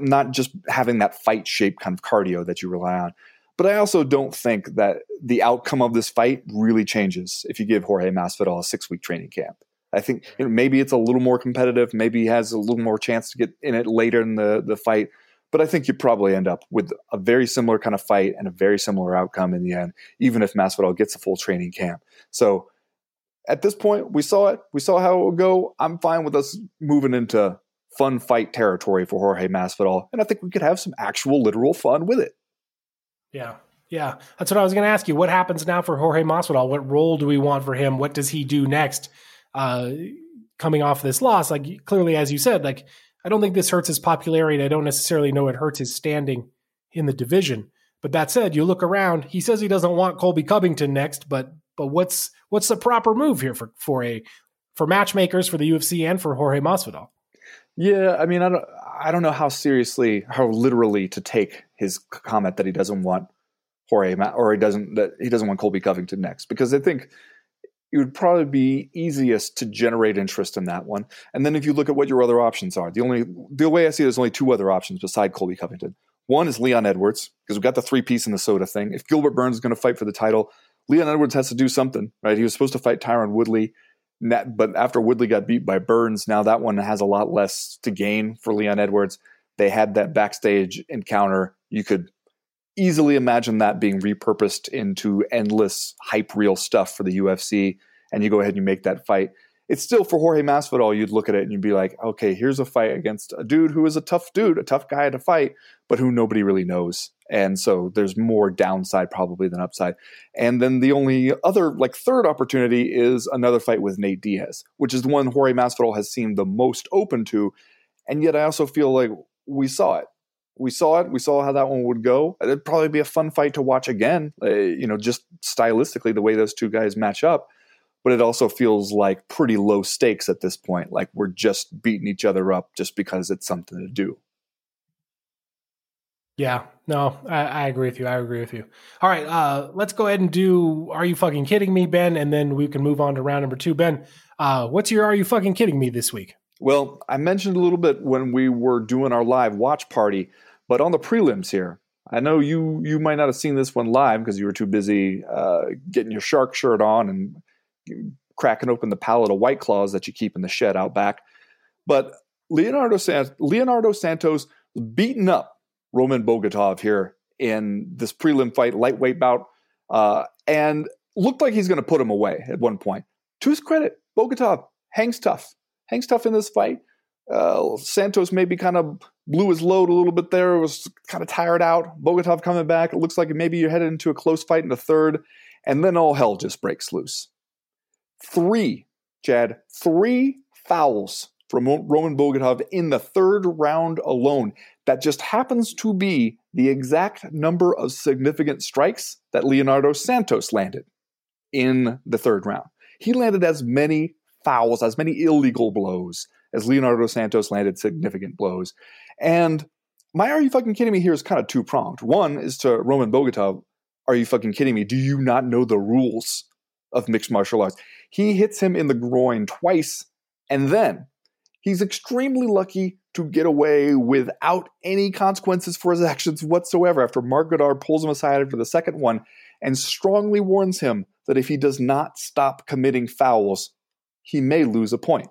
not just having that fight shape kind of cardio that you rely on. But I also don't think that the outcome of this fight really changes if you give Jorge Masvidal a six week training camp. I think you know, maybe it's a little more competitive. Maybe he has a little more chance to get in it later in the, the fight. But I think you probably end up with a very similar kind of fight and a very similar outcome in the end, even if Masvidal gets a full training camp. So at this point, we saw it. We saw how it would go. I'm fine with us moving into fun fight territory for Jorge Masvidal, and I think we could have some actual literal fun with it. Yeah. Yeah, that's what I was going to ask you. What happens now for Jorge Masvidal? What role do we want for him? What does he do next? Uh, coming off this loss, like clearly, as you said, like I don't think this hurts his popularity. I don't necessarily know it hurts his standing in the division. But that said, you look around. He says he doesn't want Colby Covington next, but but what's what's the proper move here for for a for matchmakers for the UFC and for Jorge Masvidal? Yeah, I mean, I don't I don't know how seriously, how literally to take his comment that he doesn't want Jorge or he doesn't that he doesn't want Colby Covington next because I think it would probably be easiest to generate interest in that one. And then if you look at what your other options are, the only the way I see it, there's only two other options beside Colby Covington. One is Leon Edwards because we've got the three piece in the soda thing. If Gilbert Burns is going to fight for the title, Leon Edwards has to do something, right? He was supposed to fight Tyron Woodley, but after Woodley got beat by Burns, now that one has a lot less to gain for Leon Edwards. They had that backstage encounter. You could easily imagine that being repurposed into endless hype reel stuff for the UFC, and you go ahead and you make that fight. It's still for Jorge Masvidal. You'd look at it and you'd be like, okay, here's a fight against a dude who is a tough dude, a tough guy to fight, but who nobody really knows. And so there's more downside probably than upside. And then the only other, like third opportunity is another fight with Nate Diaz, which is the one Jorge Masvidal has seemed the most open to. And yet I also feel like we saw it we saw it. We saw how that one would go. It'd probably be a fun fight to watch again. Uh, you know, just stylistically, the way those two guys match up. But it also feels like pretty low stakes at this point. Like we're just beating each other up just because it's something to do. Yeah, no, I, I, agree with you. I agree with you. All right, uh, let's go ahead and do Are You Fucking Kidding Me, Ben? And then we can move on to round number two. Ben, uh, what's your Are You Fucking Kidding Me this week? Well, I mentioned a little bit when we were doing our live watch party but on the prelims here, I know you you might not have seen this one live because you were too busy uh, getting your shark shirt on and cracking open the pallet of white claws that you keep in the shed out back. But Leonardo San- Leonardo Santos beaten up Roman Bogatov here in this prelim fight, lightweight bout, uh, and looked like he's going to put him away at one point. To his credit, Bogatov hangs tough, hangs tough in this fight. Uh, Santos maybe kind of blew his load a little bit there, was kind of tired out. Bogatov coming back. It looks like maybe you're headed into a close fight in the third, and then all hell just breaks loose. Three, Chad, three fouls from Roman Bogatov in the third round alone. That just happens to be the exact number of significant strikes that Leonardo Santos landed in the third round. He landed as many fouls, as many illegal blows as Leonardo Santos landed significant blows. And my are you fucking kidding me here is kind of two pronged. One is to Roman Bogatov, are you fucking kidding me? Do you not know the rules of mixed martial arts? He hits him in the groin twice, and then He's extremely lucky to get away without any consequences for his actions whatsoever after Marc Goddard pulls him aside after the second one and strongly warns him that if he does not stop committing fouls, he may lose a point.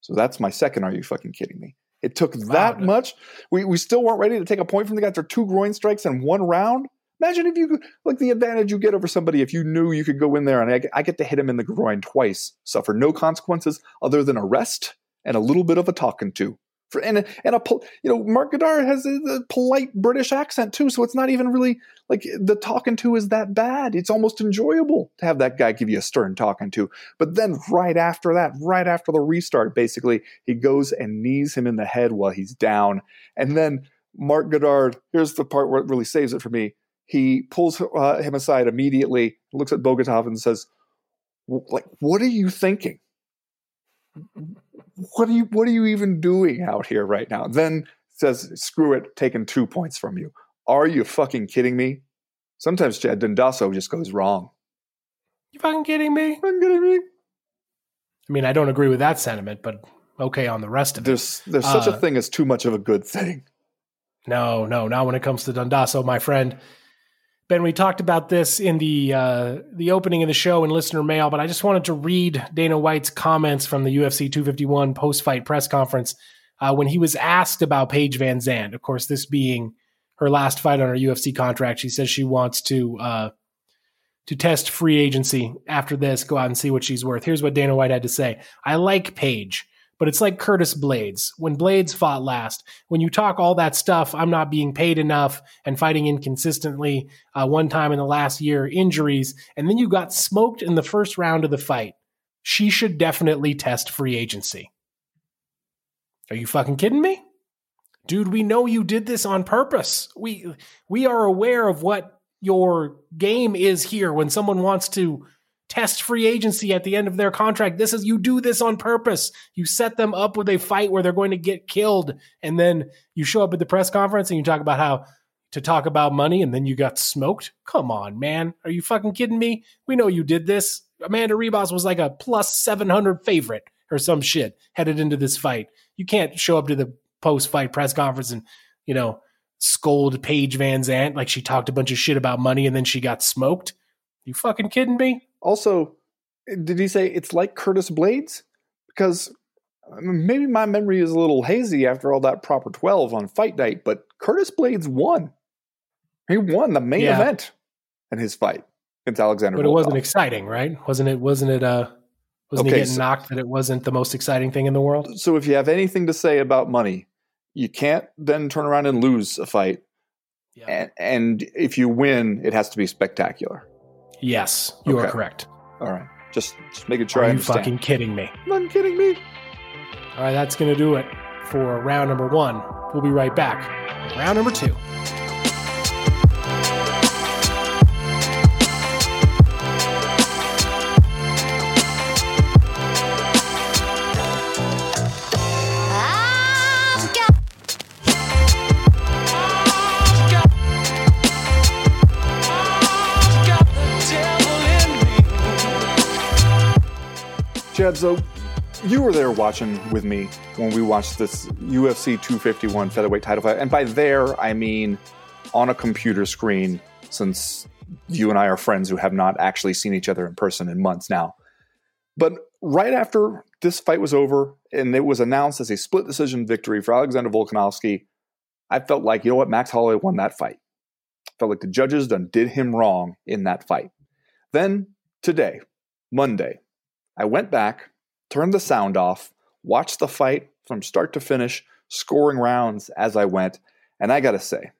So that's my second. Are you fucking kidding me? It took that much. We, we still weren't ready to take a point from the guy after two groin strikes in one round. Imagine if you could, like the advantage you get over somebody if you knew you could go in there and I, I get to hit him in the groin twice, suffer no consequences other than arrest and a little bit of a talking to. For, and, and a, you know, Marc Goddard has a, a polite British accent too, so it's not even really like the talking to is that bad. It's almost enjoyable to have that guy give you a stern talking to. But then right after that, right after the restart, basically, he goes and knees him in the head while he's down. And then Marc Goddard, here's the part where it really saves it for me. He pulls uh, him aside immediately, looks at Bogatov and says, "Like, what are you thinking? What are you? What are you even doing out here right now?" Then says, "Screw it, taking two points from you. Are you fucking kidding me?" Sometimes Chad Dundasso just goes wrong. You fucking kidding me? I'm kidding me. I mean, I don't agree with that sentiment, but okay on the rest of it. There's there's such a Uh, thing as too much of a good thing. No, no, not when it comes to Dundasso, my friend. Ben, we talked about this in the uh, the opening of the show in listener mail, but I just wanted to read Dana White's comments from the UFC 251 post fight press conference uh, when he was asked about Paige VanZant. Of course, this being her last fight on her UFC contract, she says she wants to uh, to test free agency after this, go out and see what she's worth. Here's what Dana White had to say: I like Paige, but it's like Curtis Blaydes when Blaydes fought last when you talk all that stuff, I'm not being paid enough and fighting inconsistently. Uh, one time in the last year, injuries, and then you got smoked in the first round of the fight. She should definitely test free agency. Are you fucking kidding me? Dude, we know you did this on purpose. We we are aware of what your game is here when someone wants to test free agency at the end of their contract. This is you do this on purpose. You set them up with a fight where they're going to get killed and then you show up at the press conference and you talk about how to talk about money and then you got smoked. Come on, man. Are you fucking kidding me? We know you did this. Amanda Ribas was like a plus 700 favorite or some shit headed into this fight. You can't show up to the post fight press conference and, you know, scold Paige VanZant like she talked a bunch of shit about money and then she got smoked. You fucking kidding me? Also, did he say it's like Curtis Blaydes? Because maybe my memory is a little hazy after all that proper 12 on fight night, but Curtis Blaydes won. He won the main Yeah. event in his fight against Alexander But it wasn't exciting, right? Wasn't it? Wasn't it? Uh, wasn't Okay, he getting so- knocked that it wasn't the most exciting thing in the world? so if you have anything to say about money, you can't then turn around and lose a fight. Yeah. And, and if you win, it has to be spectacular. Yes, you are correct. All right. Just just making sure Are I you understand. fucking kidding me? I'm kidding me. All right, that's going to do it for round number one. We'll be right back. Round number two. So you were there watching with me when we watched this UFC 251 featherweight title fight. And by there, I mean on a computer screen, since you and I are friends who have not actually seen each other in person in months now. But right after this fight was over and it was announced as a split decision victory for Alexander Volkanovski, I felt like, you know what, Max Holloway won that fight. I felt like the judges done did him wrong in that fight. Then today, Monday, I went back, turned the sound off, watched the fight from start to finish, scoring rounds as I went, and I gotta say,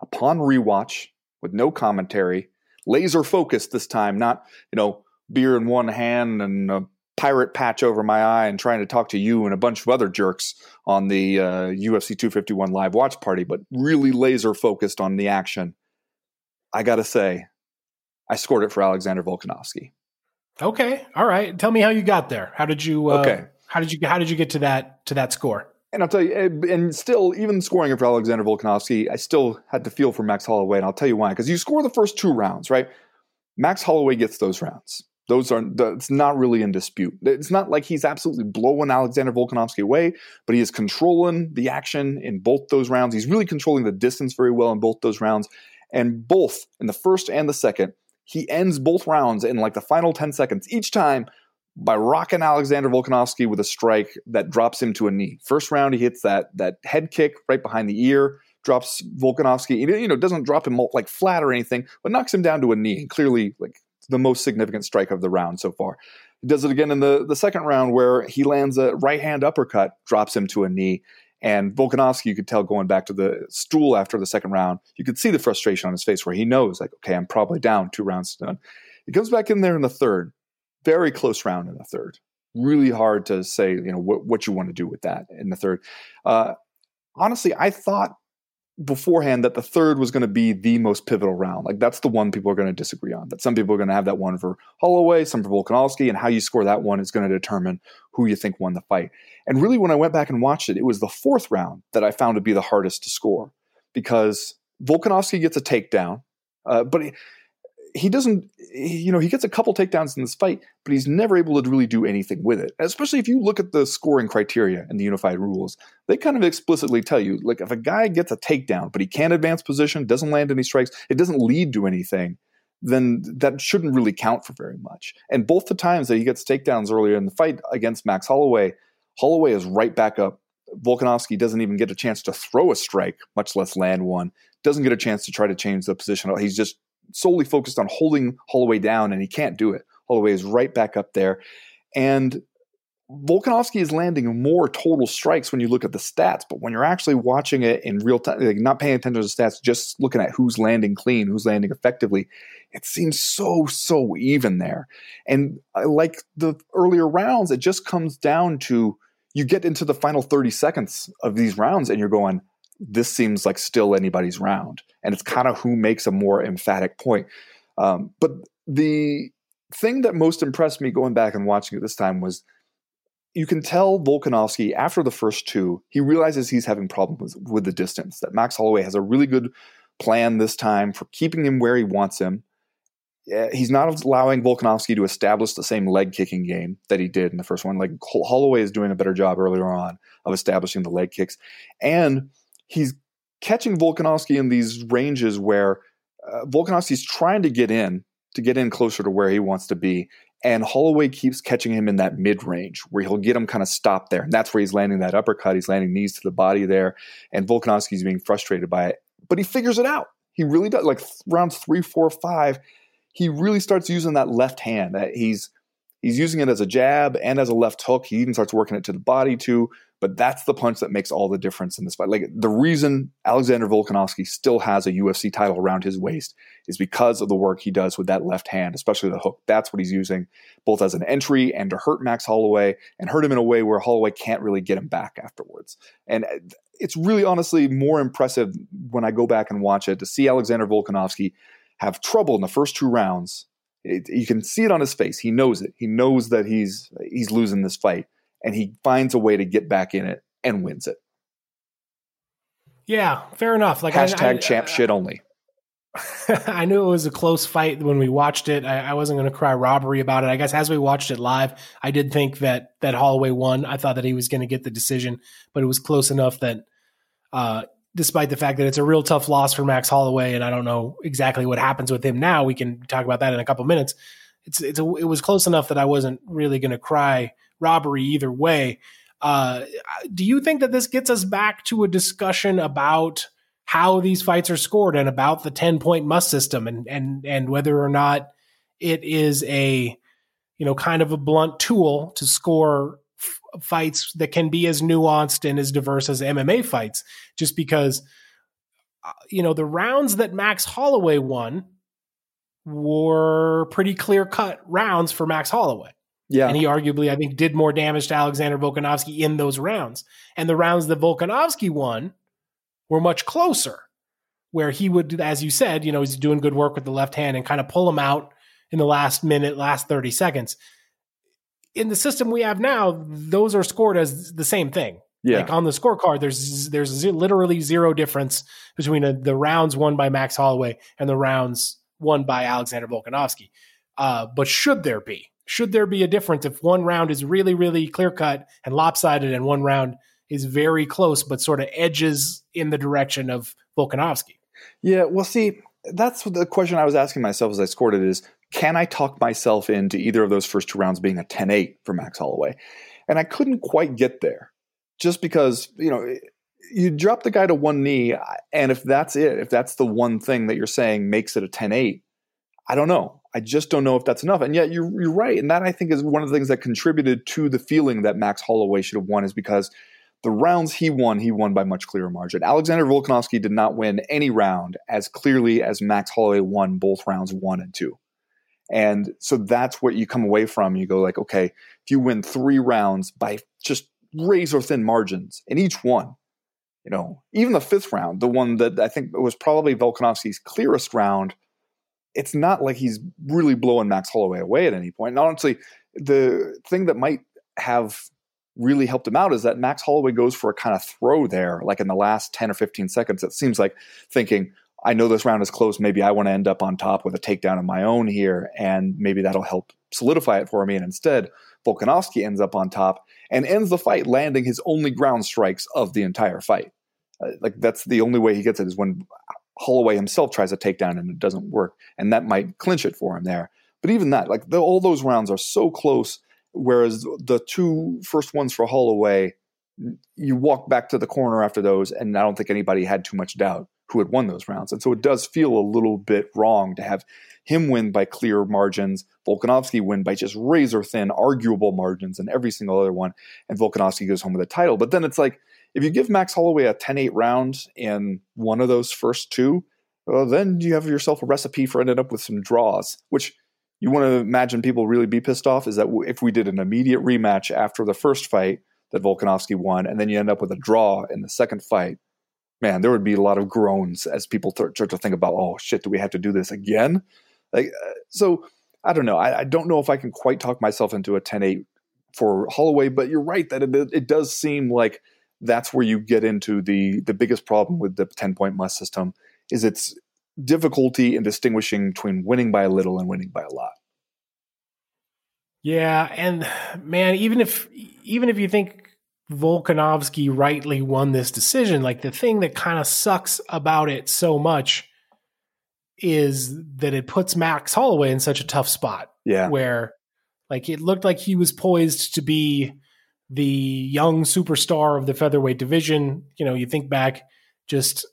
upon rewatch with no commentary, laser focused this time, not, you know, beer in one hand and a pirate patch over my eye and trying to talk to you and a bunch of other jerks on the uh, UFC 251 live watch party, but really laser focused on the action. I gotta say, I scored it for Alexander Volkanovski. Okay, all right. Tell me how you got there. How did you? Uh, Okay. How did you? How did you get to that to that score? And I'll tell you, and- and still, even scoring for Alexander Volkanovski, I still had to feel for Max Holloway, and I'll tell you why. Because you score the first two rounds, right? Max Holloway gets those rounds. Those are it's not really in dispute. It's not like he's absolutely blowing Alexander Volkanovski away, but he is controlling the action in both those rounds. He's really controlling the distance very well in both those rounds. And both in the first and the second, he ends both rounds in like the final 10 seconds each time by rocking Alexander Volkanovski with a strike that drops him to a knee. First round, he hits that that head kick right behind the ear, drops Volkanovski. You know, doesn't drop him like flat or anything, but knocks him down to a knee. Clearly, like the most significant strike of the round so far. He does it again in the the second round where he lands a right hand uppercut, drops him to a knee. And Volkanovski, you could tell going back to the stool after the second round, you could see the frustration on his face where he knows, like, okay, I'm probably down two rounds done. He comes back in there in the third, very close round in the third. Really hard to say, you know, what, what you want to do with that in the third. Uh, honestly, I thought beforehand that the third was going to be the most pivotal round. Like that's the one people are going to disagree on. That some people are going to have that one for Holloway, some for Volkanovski, and how you score that one is going to determine who you think won the fight. And really, when I went back and watched it, it was the fourth round that I found to be the hardest to score because Volkanovski gets a takedown, uh, but he doesn't you know he gets a couple takedowns in this fight but he's never able to really do anything with it. Especially if you look at the scoring criteria in the unified rules they kind of explicitly tell you like if a guy gets a takedown but he can't advance position doesn't land any strikes it doesn't lead to anything then that shouldn't really count for very much. And both the times that he gets takedowns earlier in the fight against max holloway holloway is right back up. Volkanovski doesn't even get a chance to throw a strike much less land one doesn't get a chance to try to change the position he's just solely focused on holding Holloway down, and he can't do it. Holloway is right back up there. And Volkanovski is landing more total strikes when you look at the stats, but when you're actually watching it in real time, like not paying attention to the stats, just looking at who's landing clean, who's landing effectively, it seems so, so even there. And like the earlier rounds, it just comes down to you get into the final 30 seconds of these rounds and you're going, this seems like still anybody's round. And it's kind of who makes a more emphatic point. Um, but the thing that most impressed me going back and watching it this time was you can tell Volkanovski after the first two, he realizes he's having problems with, with the distance, that Max Holloway has a really good plan this time for keeping him where he wants him. He's not allowing Volkanovski to establish the same leg kicking game that he did in the first one. Like Holloway is doing a better job earlier on of establishing the leg kicks. And he's catching Volkanovski in these ranges where uh, Volkanovski's trying to get in to get in closer to where he wants to be. And Holloway keeps catching him in that mid range where he'll get him kind of stopped there. And that's where he's landing that uppercut. He's landing knees to the body there. And Volkanovski's being frustrated by it. But he figures it out. He really does. Like rounds three, four, five, he really starts using that left hand. That he's he's using it as a jab and as a left hook. He even starts working it to the body too. But that's the punch that makes all the difference in this fight. Like the reason Alexander Volkanovski still has a UFC title around his waist is because of the work he does with that left hand, especially the hook. That's what he's using both as an entry and to hurt Max Holloway and hurt him in a way where Holloway can't really get him back afterwards. And uh, it's really honestly more impressive when I go back and watch it to see Alexander Volkanovski have trouble in the first two rounds. It, you can see it on his face. He knows it. He knows that he's he's losing this fight and he finds a way to get back in it and wins it. Yeah, fair enough. Like hashtag I, I, champ I, shit only. I knew it was a close fight when we watched it. I, I wasn't going to cry robbery about it. I guess as we watched it live, I did think that that Holloway won. I thought that he was going to get the decision, but it was close enough that, uh, despite the fact that it's a real tough loss for Max Holloway, and I don't know exactly what happens with him now. We can talk about that in a couple minutes. It's it's a, it was close enough that I wasn't really going to cry robbery either way. Uh, do you think that this gets us back to a discussion about how these fights are scored and about the 10 point must system and, and, and whether or not it is a, you know, kind of a blunt tool to score fights that can be as nuanced and as diverse as MMA fights, just because, uh, you know, the rounds that Max Holloway won were pretty clear cut rounds for Max Holloway. Yeah. And he arguably, I think, did more damage to Alexander Volkanovski in those rounds. And the rounds that Volkanovski won were much closer, where he would, as you said, you know, he's doing good work with the left hand and kind of pull him out in the last minute, last 30 seconds. In the system we have now, those are scored as the same thing. Yeah. Like on the scorecard, there's there's literally zero difference between a, the rounds won by Max Holloway and the rounds won by Alexander Volkanovski Uh, but should there be? Should there be a difference if one round is really, really clear cut and lopsided, and one round is very close but sort of edges in the direction of Volkanovski? Yeah, well, see, that's the question I was asking myself as I scored it is can I talk myself into either of those first two rounds being a 10 8 for Max Holloway? And I couldn't quite get there just because, you know, you drop the guy to one knee, and if that's it, if that's the one thing that you're saying makes it a 10 8, I don't know. I just don't know if that's enough. And yet you're, you're right. And that I think is one of the things that contributed to the feeling that Max Holloway should have won is because the rounds he won, he won by much clearer margin. Alexander Volkanovski did not win any round as clearly as Max Holloway won both rounds one and two. And so that's what you come away from. You go like, okay, if you win three rounds by just razor thin margins in each one, you know, even the fifth round, the one that I think was probably Volkanovski's clearest round, it's not like he's really blowing Max Holloway away at any point. And honestly, the thing that might have really helped him out is that Max Holloway goes for a kind of throw there, like in the last 10 or 15 seconds. It seems like thinking, I know this round is close. Maybe I want to end up on top with a takedown of my own here, and maybe that'll help solidify it for me. And instead, Volkanovski ends up on top and ends the fight landing his only ground strikes of the entire fight. Uh, like that's the only way he gets it is when Holloway himself tries a takedown and it doesn't work, and that might clinch it for him there. But even that, like the, all those rounds are so close Whereas the two first ones for Holloway, you walk back to the corner after those, and I don't think anybody had too much doubt who had won those rounds. And so it does feel a little bit wrong to have him win by clear margins, Volkanovski win by just razor thin, arguable margins in every single other one, and Volkanovski goes home with a title. But then it's like, if you give Max Holloway a 10 8 round in one of those first two, well, then you have yourself a recipe for ending up with some draws, which you want to imagine people really be pissed off is that if we did an immediate rematch after the first fight that Volkanovski won, and then you end up with a draw in the second fight, man, there would be a lot of groans as people start to think about, oh shit, do we have to do this again? Like, uh, so I don't know. I, I, don't know if I can quite talk myself into a 10-8 for Holloway, but you're right that it, it does seem like that's where you get into the the biggest problem with the 10 point must system is it's difficulty in distinguishing between winning by a little and winning by a lot. Yeah, and man, even if even if you think Volkanovski rightly won this decision, like the thing that kind of sucks about it so much is that it puts Max Holloway in such a tough spot. Yeah. Where like it looked like he was poised to be the young superstar of the featherweight division. You know, you think back just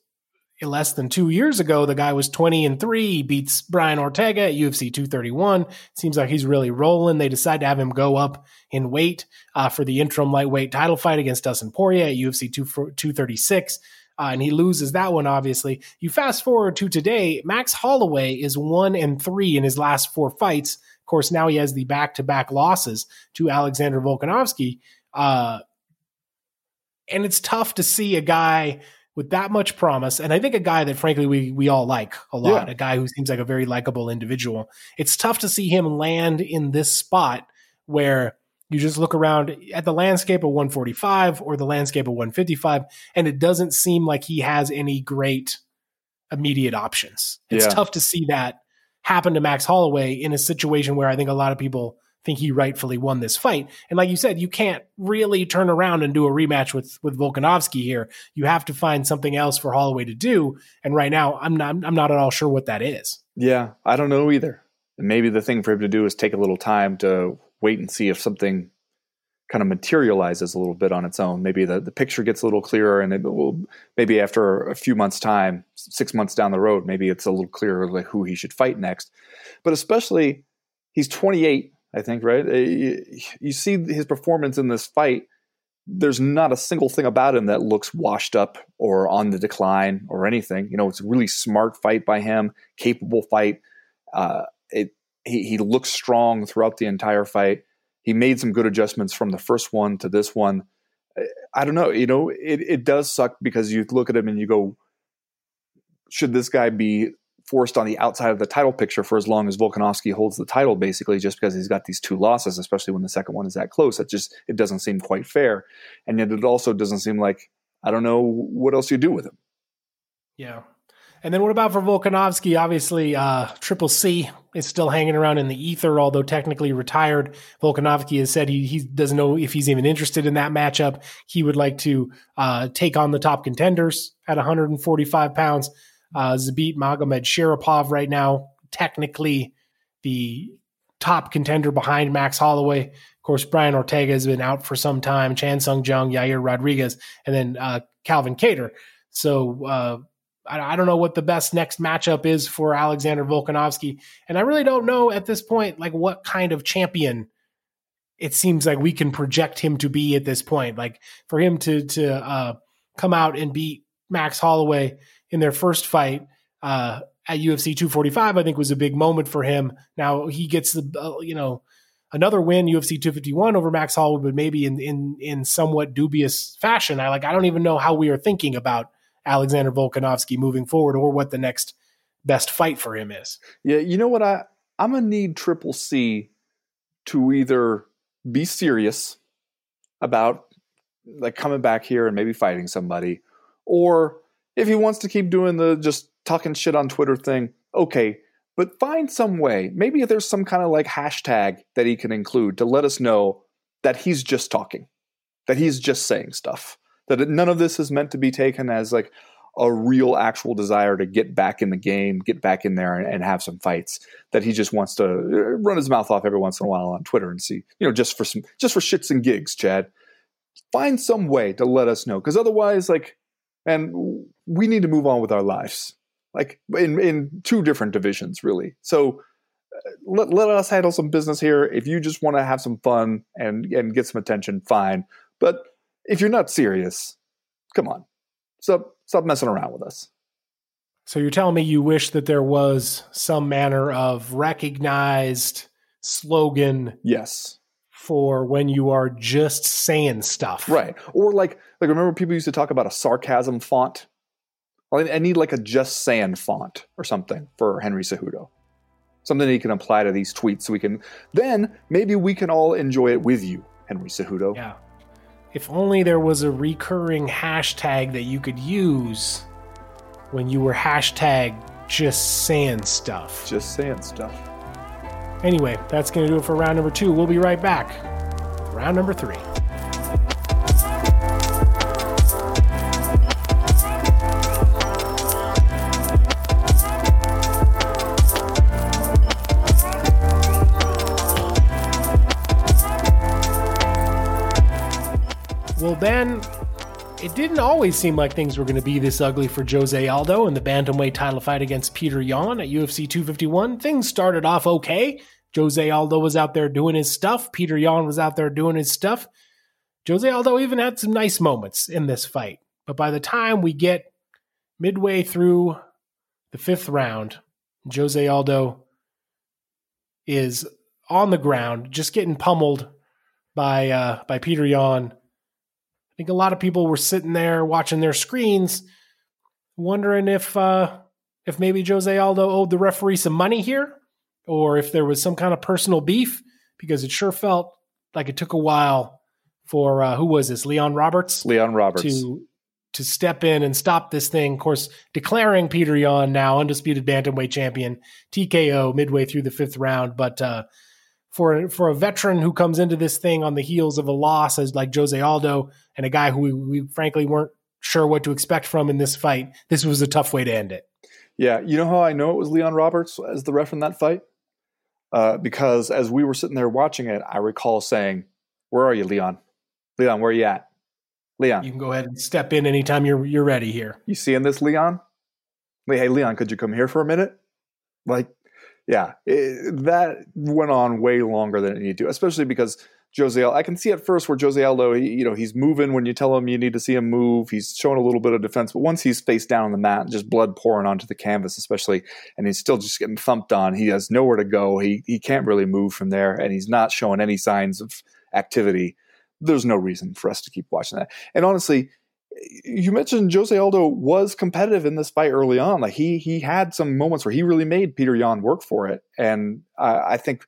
less than two years ago, the guy was 20 and three, he beats Brian Ortega at UFC 231. Seems like he's really rolling. They decide to have him go up in weight uh, for the interim lightweight title fight against Dustin Poirier at UFC 2, 236. Uh, and he loses that one, obviously. You fast forward to today, Max Holloway is one and three in his last four fights. Of course, now he has the back to back losses to Alexander Volkanovski. Uh, and it's tough to see a guy with that much promise, and I think a guy that frankly we we all like a lot, yeah. a guy who seems like a very likable individual. It's tough to see him land in this spot where you just look around at the landscape of 145 or the landscape of 155, and it doesn't seem like he has any great immediate options. It's yeah. tough to see that happen to Max Holloway in a situation where I think a lot of people think he rightfully won this fight. And like you said, you can't really turn around and do a rematch with with Volkanovski here. You have to find something else for Holloway to do. And right now, I'm not I'm not at all sure what that is. Yeah, I don't know either. And maybe the thing for him to do is take a little time to wait and see if something kind of materializes a little bit on its own. Maybe the, the picture gets a little clearer, and will, maybe after a few months' time, six months down the road, maybe it's a little clearer like who he should fight next. But especially, he's 28 I think, right? Uh, you see his performance in this fight. There's not a single thing about him that looks washed up or on the decline or anything. You know, it's a really smart fight by him, capable fight. Uh, it he, he looks strong throughout the entire fight. He made some good adjustments from the first one to this one. I don't know. You know, it, it does suck because you look at him and you go, should this guy be forced on the outside of the title picture for as long as Volkanovski holds the title, basically, just because he's got these two losses, especially when the second one is that close. It just it doesn't seem quite fair, and yet it also doesn't seem like I don't know what else you do with him. Yeah, and then what about for Volkanovski? Obviously, uh, Triple C is still hanging around in the ether, although technically retired. Volkanovski has said he, he doesn't know if he's even interested in that matchup. He would like to uh, take on the top contenders at 145 pounds. Uh, Zabit Magomedsharipov right now, technically the top contender behind Max Holloway. Of course, Brian Ortega has been out for some time, Chan Sung Jung, Yair Rodriguez, and then uh, Calvin Kattar. So uh, I, I, don't know what the best next matchup is for Alexander Volkanovski, and I really don't know at this point like what kind of champion it seems like we can project him to be at this point. Like for him to to uh, come out and beat Max Holloway in their first fight uh, at UFC 245, I think was a big moment for him. Now he gets the uh, you know another win UFC 251 over Max Holloway, but maybe in in in somewhat dubious fashion. I like I don't even know how we are thinking about Alexander Volkanovski moving forward or what the next best fight for him is. Yeah, you know what I I'm gonna need Triple C to either be serious about like coming back here and maybe fighting somebody, or if he wants to keep doing the just talking shit on Twitter thing, okay. But find some way. Maybe there's some kind of like hashtag that he can include to let us know that he's just talking, that he's just saying stuff that none of this is meant to be taken as like a real actual desire to get back in the game, get back in there and, and, have some fights. That he just wants to uh, run his mouth off every once in a while on Twitter and see, you know, just for some, just for shits and gigs, Chad. Find some way to let us know, because otherwise, like, and we need to move on with our lives, like in in two different divisions, really. So. Uh, let, let us handle some business here. If you just want to have some fun and, and get some attention, fine. But if you're not serious, come on, stop stop messing around with us. So you're telling me you wish that there was some manner of recognized slogan, yes, for when you are just saying stuff, right? Or like like remember people used to talk about a sarcasm font. I need like a just saying font or something for Henry Cejudo. Something that he can apply to these tweets so we can then maybe we can all enjoy it with you, Henry Cejudo. Yeah. If only there was a recurring hashtag that you could use when you were hashtag just saying stuff. Just saying stuff. Anyway, that's going to do it for round number two. We'll be right back. Round number three. Ben, it didn't always seem like things were going to be this ugly for Jose Aldo in the bantamweight title fight against Petr Yan at UFC 251. Things started off okay. Jose Aldo was out there doing his stuff. Petr Yan was out there doing his stuff. Jose Aldo even had some nice moments in this fight. But by the time we get midway through the fifth round, Jose Aldo is on the ground, just getting pummeled by uh, by Petr Yan think a lot of people were sitting there watching their screens, wondering if uh, if maybe Jose Aldo owed the referee some money here, or if there was some kind of personal beef, because it sure felt like it took a while for uh, who was this Leon Roberts? Leon Roberts to to step in and stop this thing. Of course, declaring Petr Yan now undisputed bantamweight champion, TKO midway through the fifth round, but. Uh, for for a veteran who comes into this thing on the heels of a loss as like Jose Aldo and a guy who we, we, frankly weren't sure what to expect from in this fight, this was a tough way to end it. Yeah, you know how I know it was Leon Roberts as the ref in that fight? Uh, because as we were sitting there watching it, I recall saying, "Where are you, Leon? Leon, where are you at? Leon, you can go ahead and step in anytime you're you're ready here. You seeing this, Leon? Hey, Leon, could you come here for a minute? Like yeah, it, that went on way longer than it needed to, especially because Jose. I can see at first where Jose Aldo, you know, he's moving when you tell him you need to see him move. He's showing a little bit of defense, but once he's face down on the mat, just blood pouring onto the canvas, especially, and he's still just getting thumped on. He has nowhere to go. He he can't really move from there, and he's not showing any signs of activity. There's no reason for us to keep watching that. And honestly, you mentioned Jose Aldo was competitive in this fight early on. Like he he had some moments where he really made Petr Yan work for it, and I, I think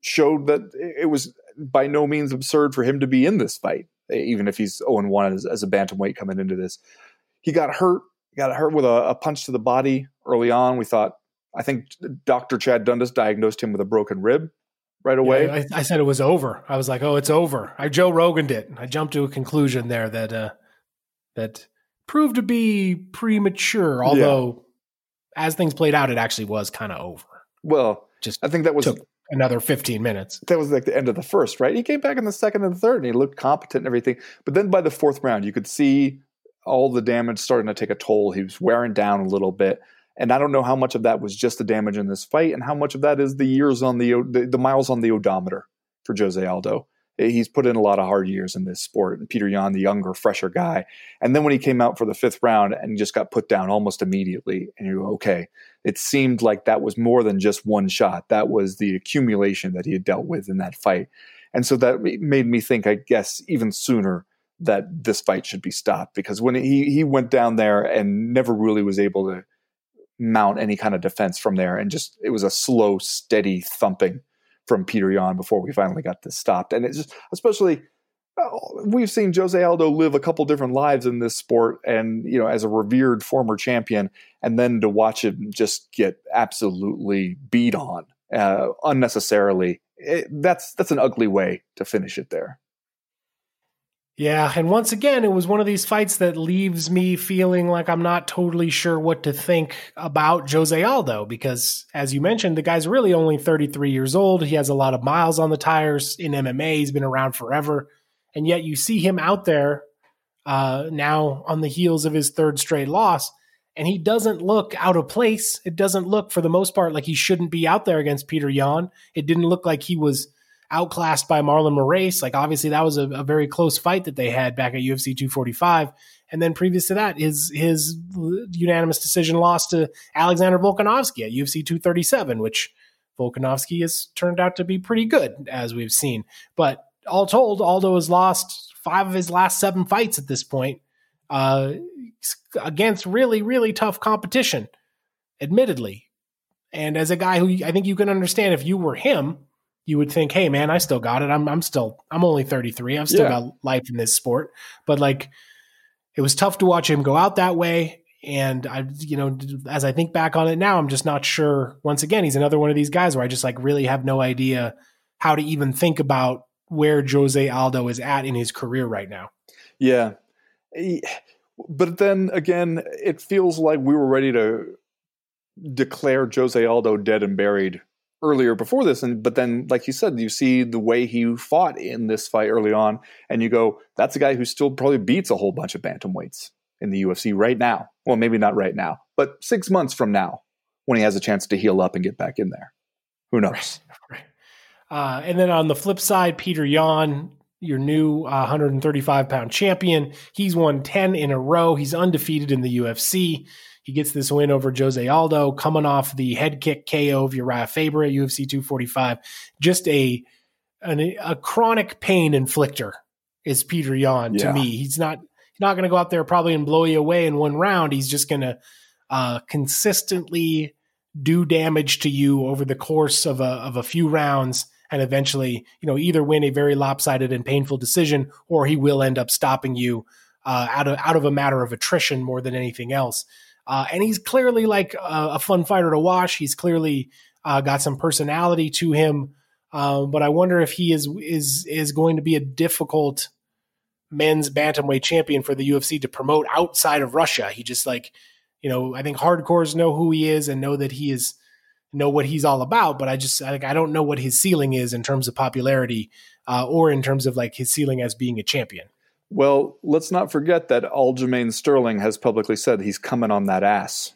showed that it was by no means absurd for him to be in this fight, even if he's 0 1 as, as, a bantamweight coming into this. He got hurt, got hurt with a, a punch to the body early on. We thought, I think Dr. Chad Dundas diagnosed him with a broken rib right away. Yeah, I, I, said it was over. I was like, "Oh, it's over." I Joe Rogan did. I jumped to a conclusion there that uh, that proved to be premature. Although, yeah. as things played out, it actually was kind of over. Well, just I think that was another 15 minutes. That was like the end of the first, right? He came back in the second and the third, and he looked competent and everything. But then by the fourth round, you could see all the damage starting to take a toll. He was wearing down a little bit. And I don't know how much of that was just the damage in this fight, and how much of that is the years on the the, the miles on the odometer for Jose Aldo. He's put in a lot of hard years in this sport. And Petr Yan, the younger, fresher guy, and then when he came out for the fifth round and just got put down almost immediately, and you go, okay, it seemed like that was more than just one shot. That was the accumulation that he had dealt with in that fight, and so that made me think, I guess, even sooner that this fight should be stopped because when he he went down there and never really was able to mount any kind of defense from there. And just it was a slow, steady thumping from Petr Yan before we finally got this stopped. And it's just especially uh, we've seen Jose Aldo live a couple different lives in this sport, and you know, as a revered former champion, and then to watch him just get absolutely beat on uh, unnecessarily. It, that's that's an ugly way to finish it there. Yeah, and once again, it was one of these fights that leaves me feeling like I'm not totally sure what to think about Jose Aldo because, as you mentioned, the guy's really only 33 years old. He has a lot of miles on the tires in MMA. He's been around forever, and yet you see him out there uh, now on the heels of his third straight loss, and he doesn't look out of place. It doesn't look, for the most part, like he shouldn't be out there against Petr Yan. It didn't look like he was outclassed by Marlon Moraes. Like obviously that was a, a, very close fight that they had back at UFC 245. And then previous to that, his his unanimous decision loss to Alexander Volkanovski at UFC 237, which Volkanovski has turned out to be pretty good as we've seen. But all told, Aldo has lost five of his last seven fights at this point uh, against really really tough competition, admittedly. And as a guy who I think you can understand if you were him you would think, hey man, I still got it. I'm I'm still I'm only 33. I've still yeah. got life in this sport. But like it was tough to watch him go out that way. And I, you know, as I think back on it now, I'm just not sure. Once again, he's another one of these guys where I just like really have no idea how to even think about where Jose Aldo is at in his career right now. Yeah. But then again, it feels like we were ready to declare Jose Aldo dead and buried earlier before this and but then like you said you see the way he fought in this fight early on and you go that's a guy who still probably beats a whole bunch of bantamweights in the UFC right now. Well maybe not right now but 6 months from now when he has a chance to heal up and get back in there. Who knows? Right. Uh, and then on the flip side Petr Yan your new uh, 135 pound champion he's won 10 in a row. He's undefeated in the UFC he gets this win over Jose Aldo, coming off the head kick KO of Urijah Faber at UFC 245. Just a an, a chronic pain inflictor is Petr Yan yeah. to me. He's not he's not going to go out there probably and blow you away in one round. He's just going to uh, consistently do damage to you over the course of a of a few rounds and eventually, you know, either win a very lopsided and painful decision or he will end up stopping you uh, out of out of a matter of attrition more than anything else. Uh, and he's clearly like a, a, fun fighter to watch. He's clearly uh, got some personality to him. Uh, but I wonder if he is is is going to be a difficult men's bantamweight champion for the UFC to promote outside of Russia. He just like, you know, I think hardcores know who he is and know that he is know what he's all about. But I just like I don't know what his ceiling is in terms of popularity uh, or in terms of like his ceiling as being a champion. Well, let's not forget that Aljamain Sterling has publicly said he's coming on that ass.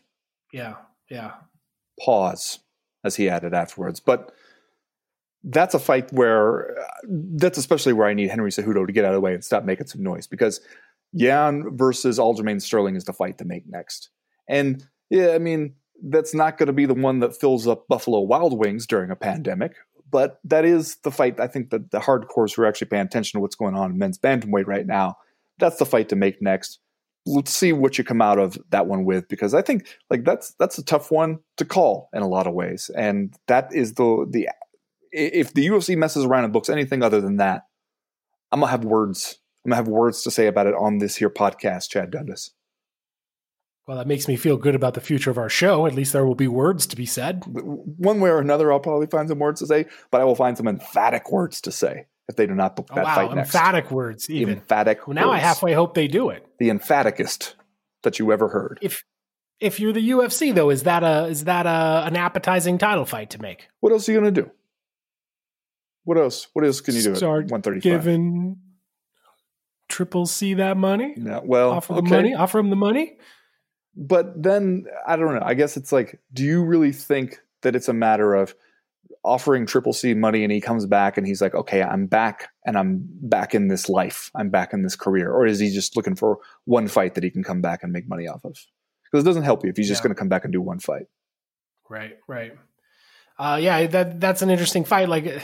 Yeah, yeah. Pause, as he added afterwards. But that's a fight where that's especially where I need Henry Cejudo to get out of the way and stop making some noise because Yan versus Aljamain Sterling is the fight to make next. And yeah, I mean, that's not going to be the one that fills up Buffalo Wild Wings during a pandemic, but that is the fight. I think that the hardcores who are actually paying attention to what's going on in men's bantamweight right now, that's the fight to make next. Let's see what you come out of that one with, because I think like that's that's a tough one to call in a lot of ways, and that is the the if the UFC messes around and books anything other than that, I'm gonna have words. I'm gonna have words to say about it on this here podcast, Chad Dundas. Well, that makes me feel good about the future of our show. At least there will be words to be said. One way or another, I'll probably find some words to say, but I will find some emphatic words to say if they do not book Oh, that wow, fight next. emphatic words even. Emphatic. Well, now I halfway hope they do it. the emphaticest that you ever heard. If if you're the UFC though, is that a is that a an appetizing title fight to make? What else are you gonna do? What else? What else can you do Start at one thirty five? Giving Triple C that money? Yeah, well, Offer the okay. money? Offer him the money? But then I don't know. I guess it's like, do you really think that it's a matter of offering Triple C money and he comes back and he's like, okay, I'm back and I'm back in this life. I'm back in this career. Or is he just looking for one fight that he can come back and make money off of? Because it doesn't help you if he's just Yeah. going to come back and do one fight. Right, right. Uh, yeah, that that's an interesting fight. Like uh,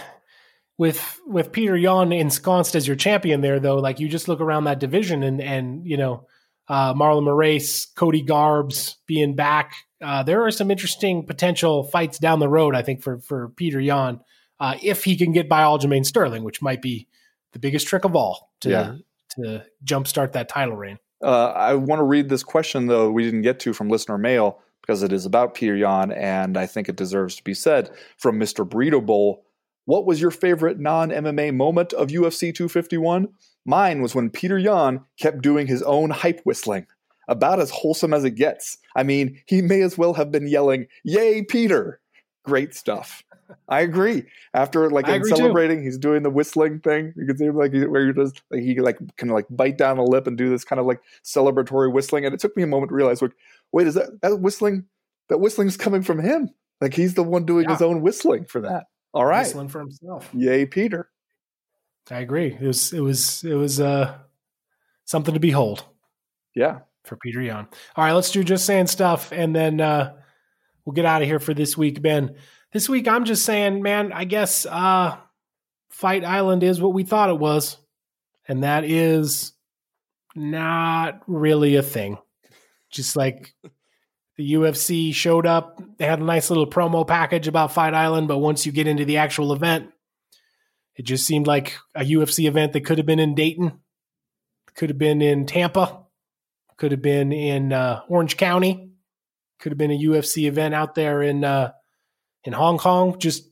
with with Petr Yan ensconced as your champion there, though. Like you just look around that division and and you know uh, Marlon Moraes, Cody Garbs being back. Uh, there are some interesting potential fights down the road. I think for for Petr Yan uh, if he can get by Aljamain Sterling, which might be the biggest trick of all to Yeah. to jumpstart that title reign. Uh, I want to read this question, though, we didn't get to from listener mail because it is about Petr Yan, and I think it deserves to be said from Mr. Burrito Bowl. What was your favorite non MMA moment of UFC 251? Mine was when Petr Yan kept doing his own hype whistling. About as wholesome as it gets. I mean, he may as well have been yelling, Yay, Peter! Great stuff. I agree. After like agree too. celebrating, he's doing the whistling thing. You can see him like where he does like he like can like bite down a lip and do this kind of like celebratory whistling. And it took me a moment to realize, like, wait, is that that whistling? That whistling's coming from him. Like he's the one doing Yeah. his own whistling for that. All right, Whistling for himself. yay, Peter. I agree. It was it was it was uh something to behold. Yeah, for Petr Yan. All right, let's do just saying stuff and then uh we'll get out of here for this week, Ben. This week I'm just saying, man, I guess uh Fight Island is what we thought it was. And that is not really a thing. Just like the UFC showed up, they had a nice little promo package about Fight Island, but once you get into the actual event, it just seemed like a UFC event that could have been in Dayton, could have been in Tampa, could have been in uh, Orange County, could have been a UFC event out there in uh, in Hong Kong. Just,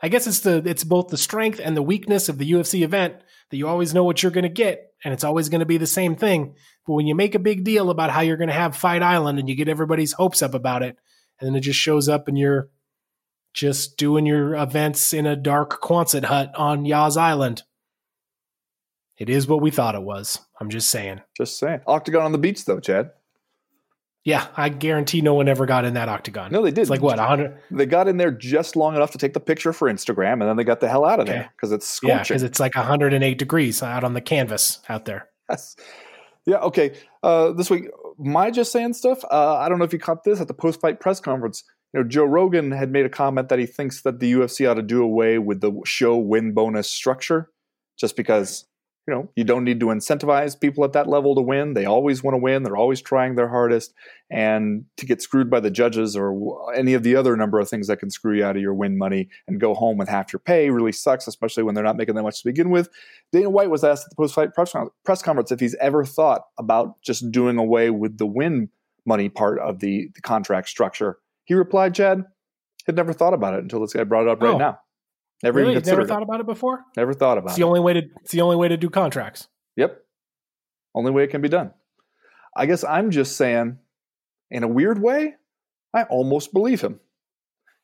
I guess it's the it's both the strength and the weakness of the UFC event that you always know what you're going to get, and it's always going to be the same thing. But when you make a big deal about how you're going to have Fight Island and you get everybody's hopes up about it, and then it just shows up and you're just doing your events in a dark Quonset hut on Yas Island. It is what we thought it was. I'm just saying. just saying. Octagon on the beach, though, Chad. Yeah, I guarantee no one ever got in that octagon. No, they did. It's like what, 100? They got in there just long enough to take the picture for Instagram, and then they got the hell out of Okay. there because it's Yeah, because it's like 108 degrees out on the canvas out there. Yes. Yeah. Okay. Uh, this week, my just saying stuff. Uh, I don't know if you caught this at the post-fight press conference. You know, Joe Rogan had made a comment that he thinks that the UFC ought to do away with the show win bonus structure, just because you know you don't need to incentivize people at that level to win. They always want to win. They're always trying their hardest, and to get screwed by the judges or any of the other number of things that can screw you out of your win money and go home with half your pay really sucks, especially when they're not making that much to begin with. Dana White was asked at the post-fight press press conference if he's ever thought about just doing away with the win money part of the, the contract structure. He replied, "Chad, had never thought about it until this guy brought it up right Oh. now. Never really? even You've never considered thought it. about it before? Never thought about It's it. the only way to it's the only way to do contracts. Yep. Only way it can be done. I guess I'm just saying, in a weird way, I almost believe him.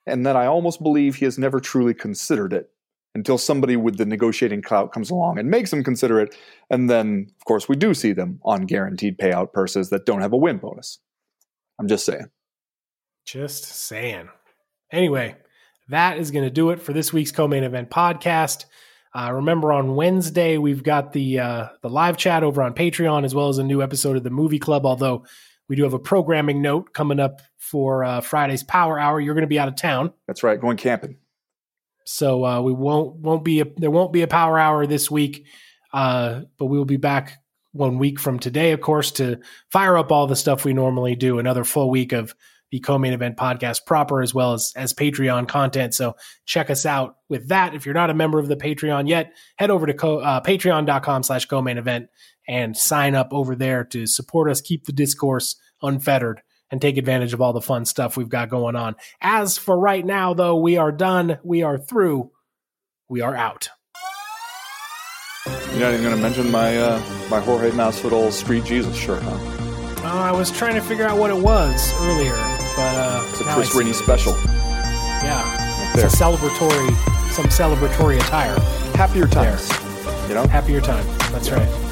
And then I almost believe he has never truly considered it until somebody with the negotiating clout comes along and makes him consider it. And then, of course, we do see them on guaranteed payout purses that don't have a win bonus. I'm just saying. Just saying. Anyway, that is going to do it for this week's co-main event podcast. Uh, remember, on Wednesday we've got the uh, the live chat over on Patreon as well as a new episode of the Movie Club. Although we do have a programming note coming up for uh, Friday's Power Hour. You're going to be out of town, That's right, going camping. so uh, we won't won't be a, there won't be a Power Hour this week. Uh, but we will be back one week from today, of course, to fire up all the stuff we normally do. Another full week of the co-main event podcast proper, as well as as Patreon content. So check us out with that. If you're not a member of the Patreon yet, head over to co- uh, patreon.com slash co-main event and sign up over there to support us, keep the discourse unfettered and take advantage of all the fun stuff we've got going on. As for right now, though, we are done. We are through. We are out. You're not even going to mention my uh, my Jorge Masvidal Street Jesus shirt, huh? Oh, I was trying to figure out what it was earlier, but uh, It's a Chris see Rennie it. special. Yeah, There. it's a celebratory, some celebratory attire. Happier times. You know? Happier time. That's Yeah. right.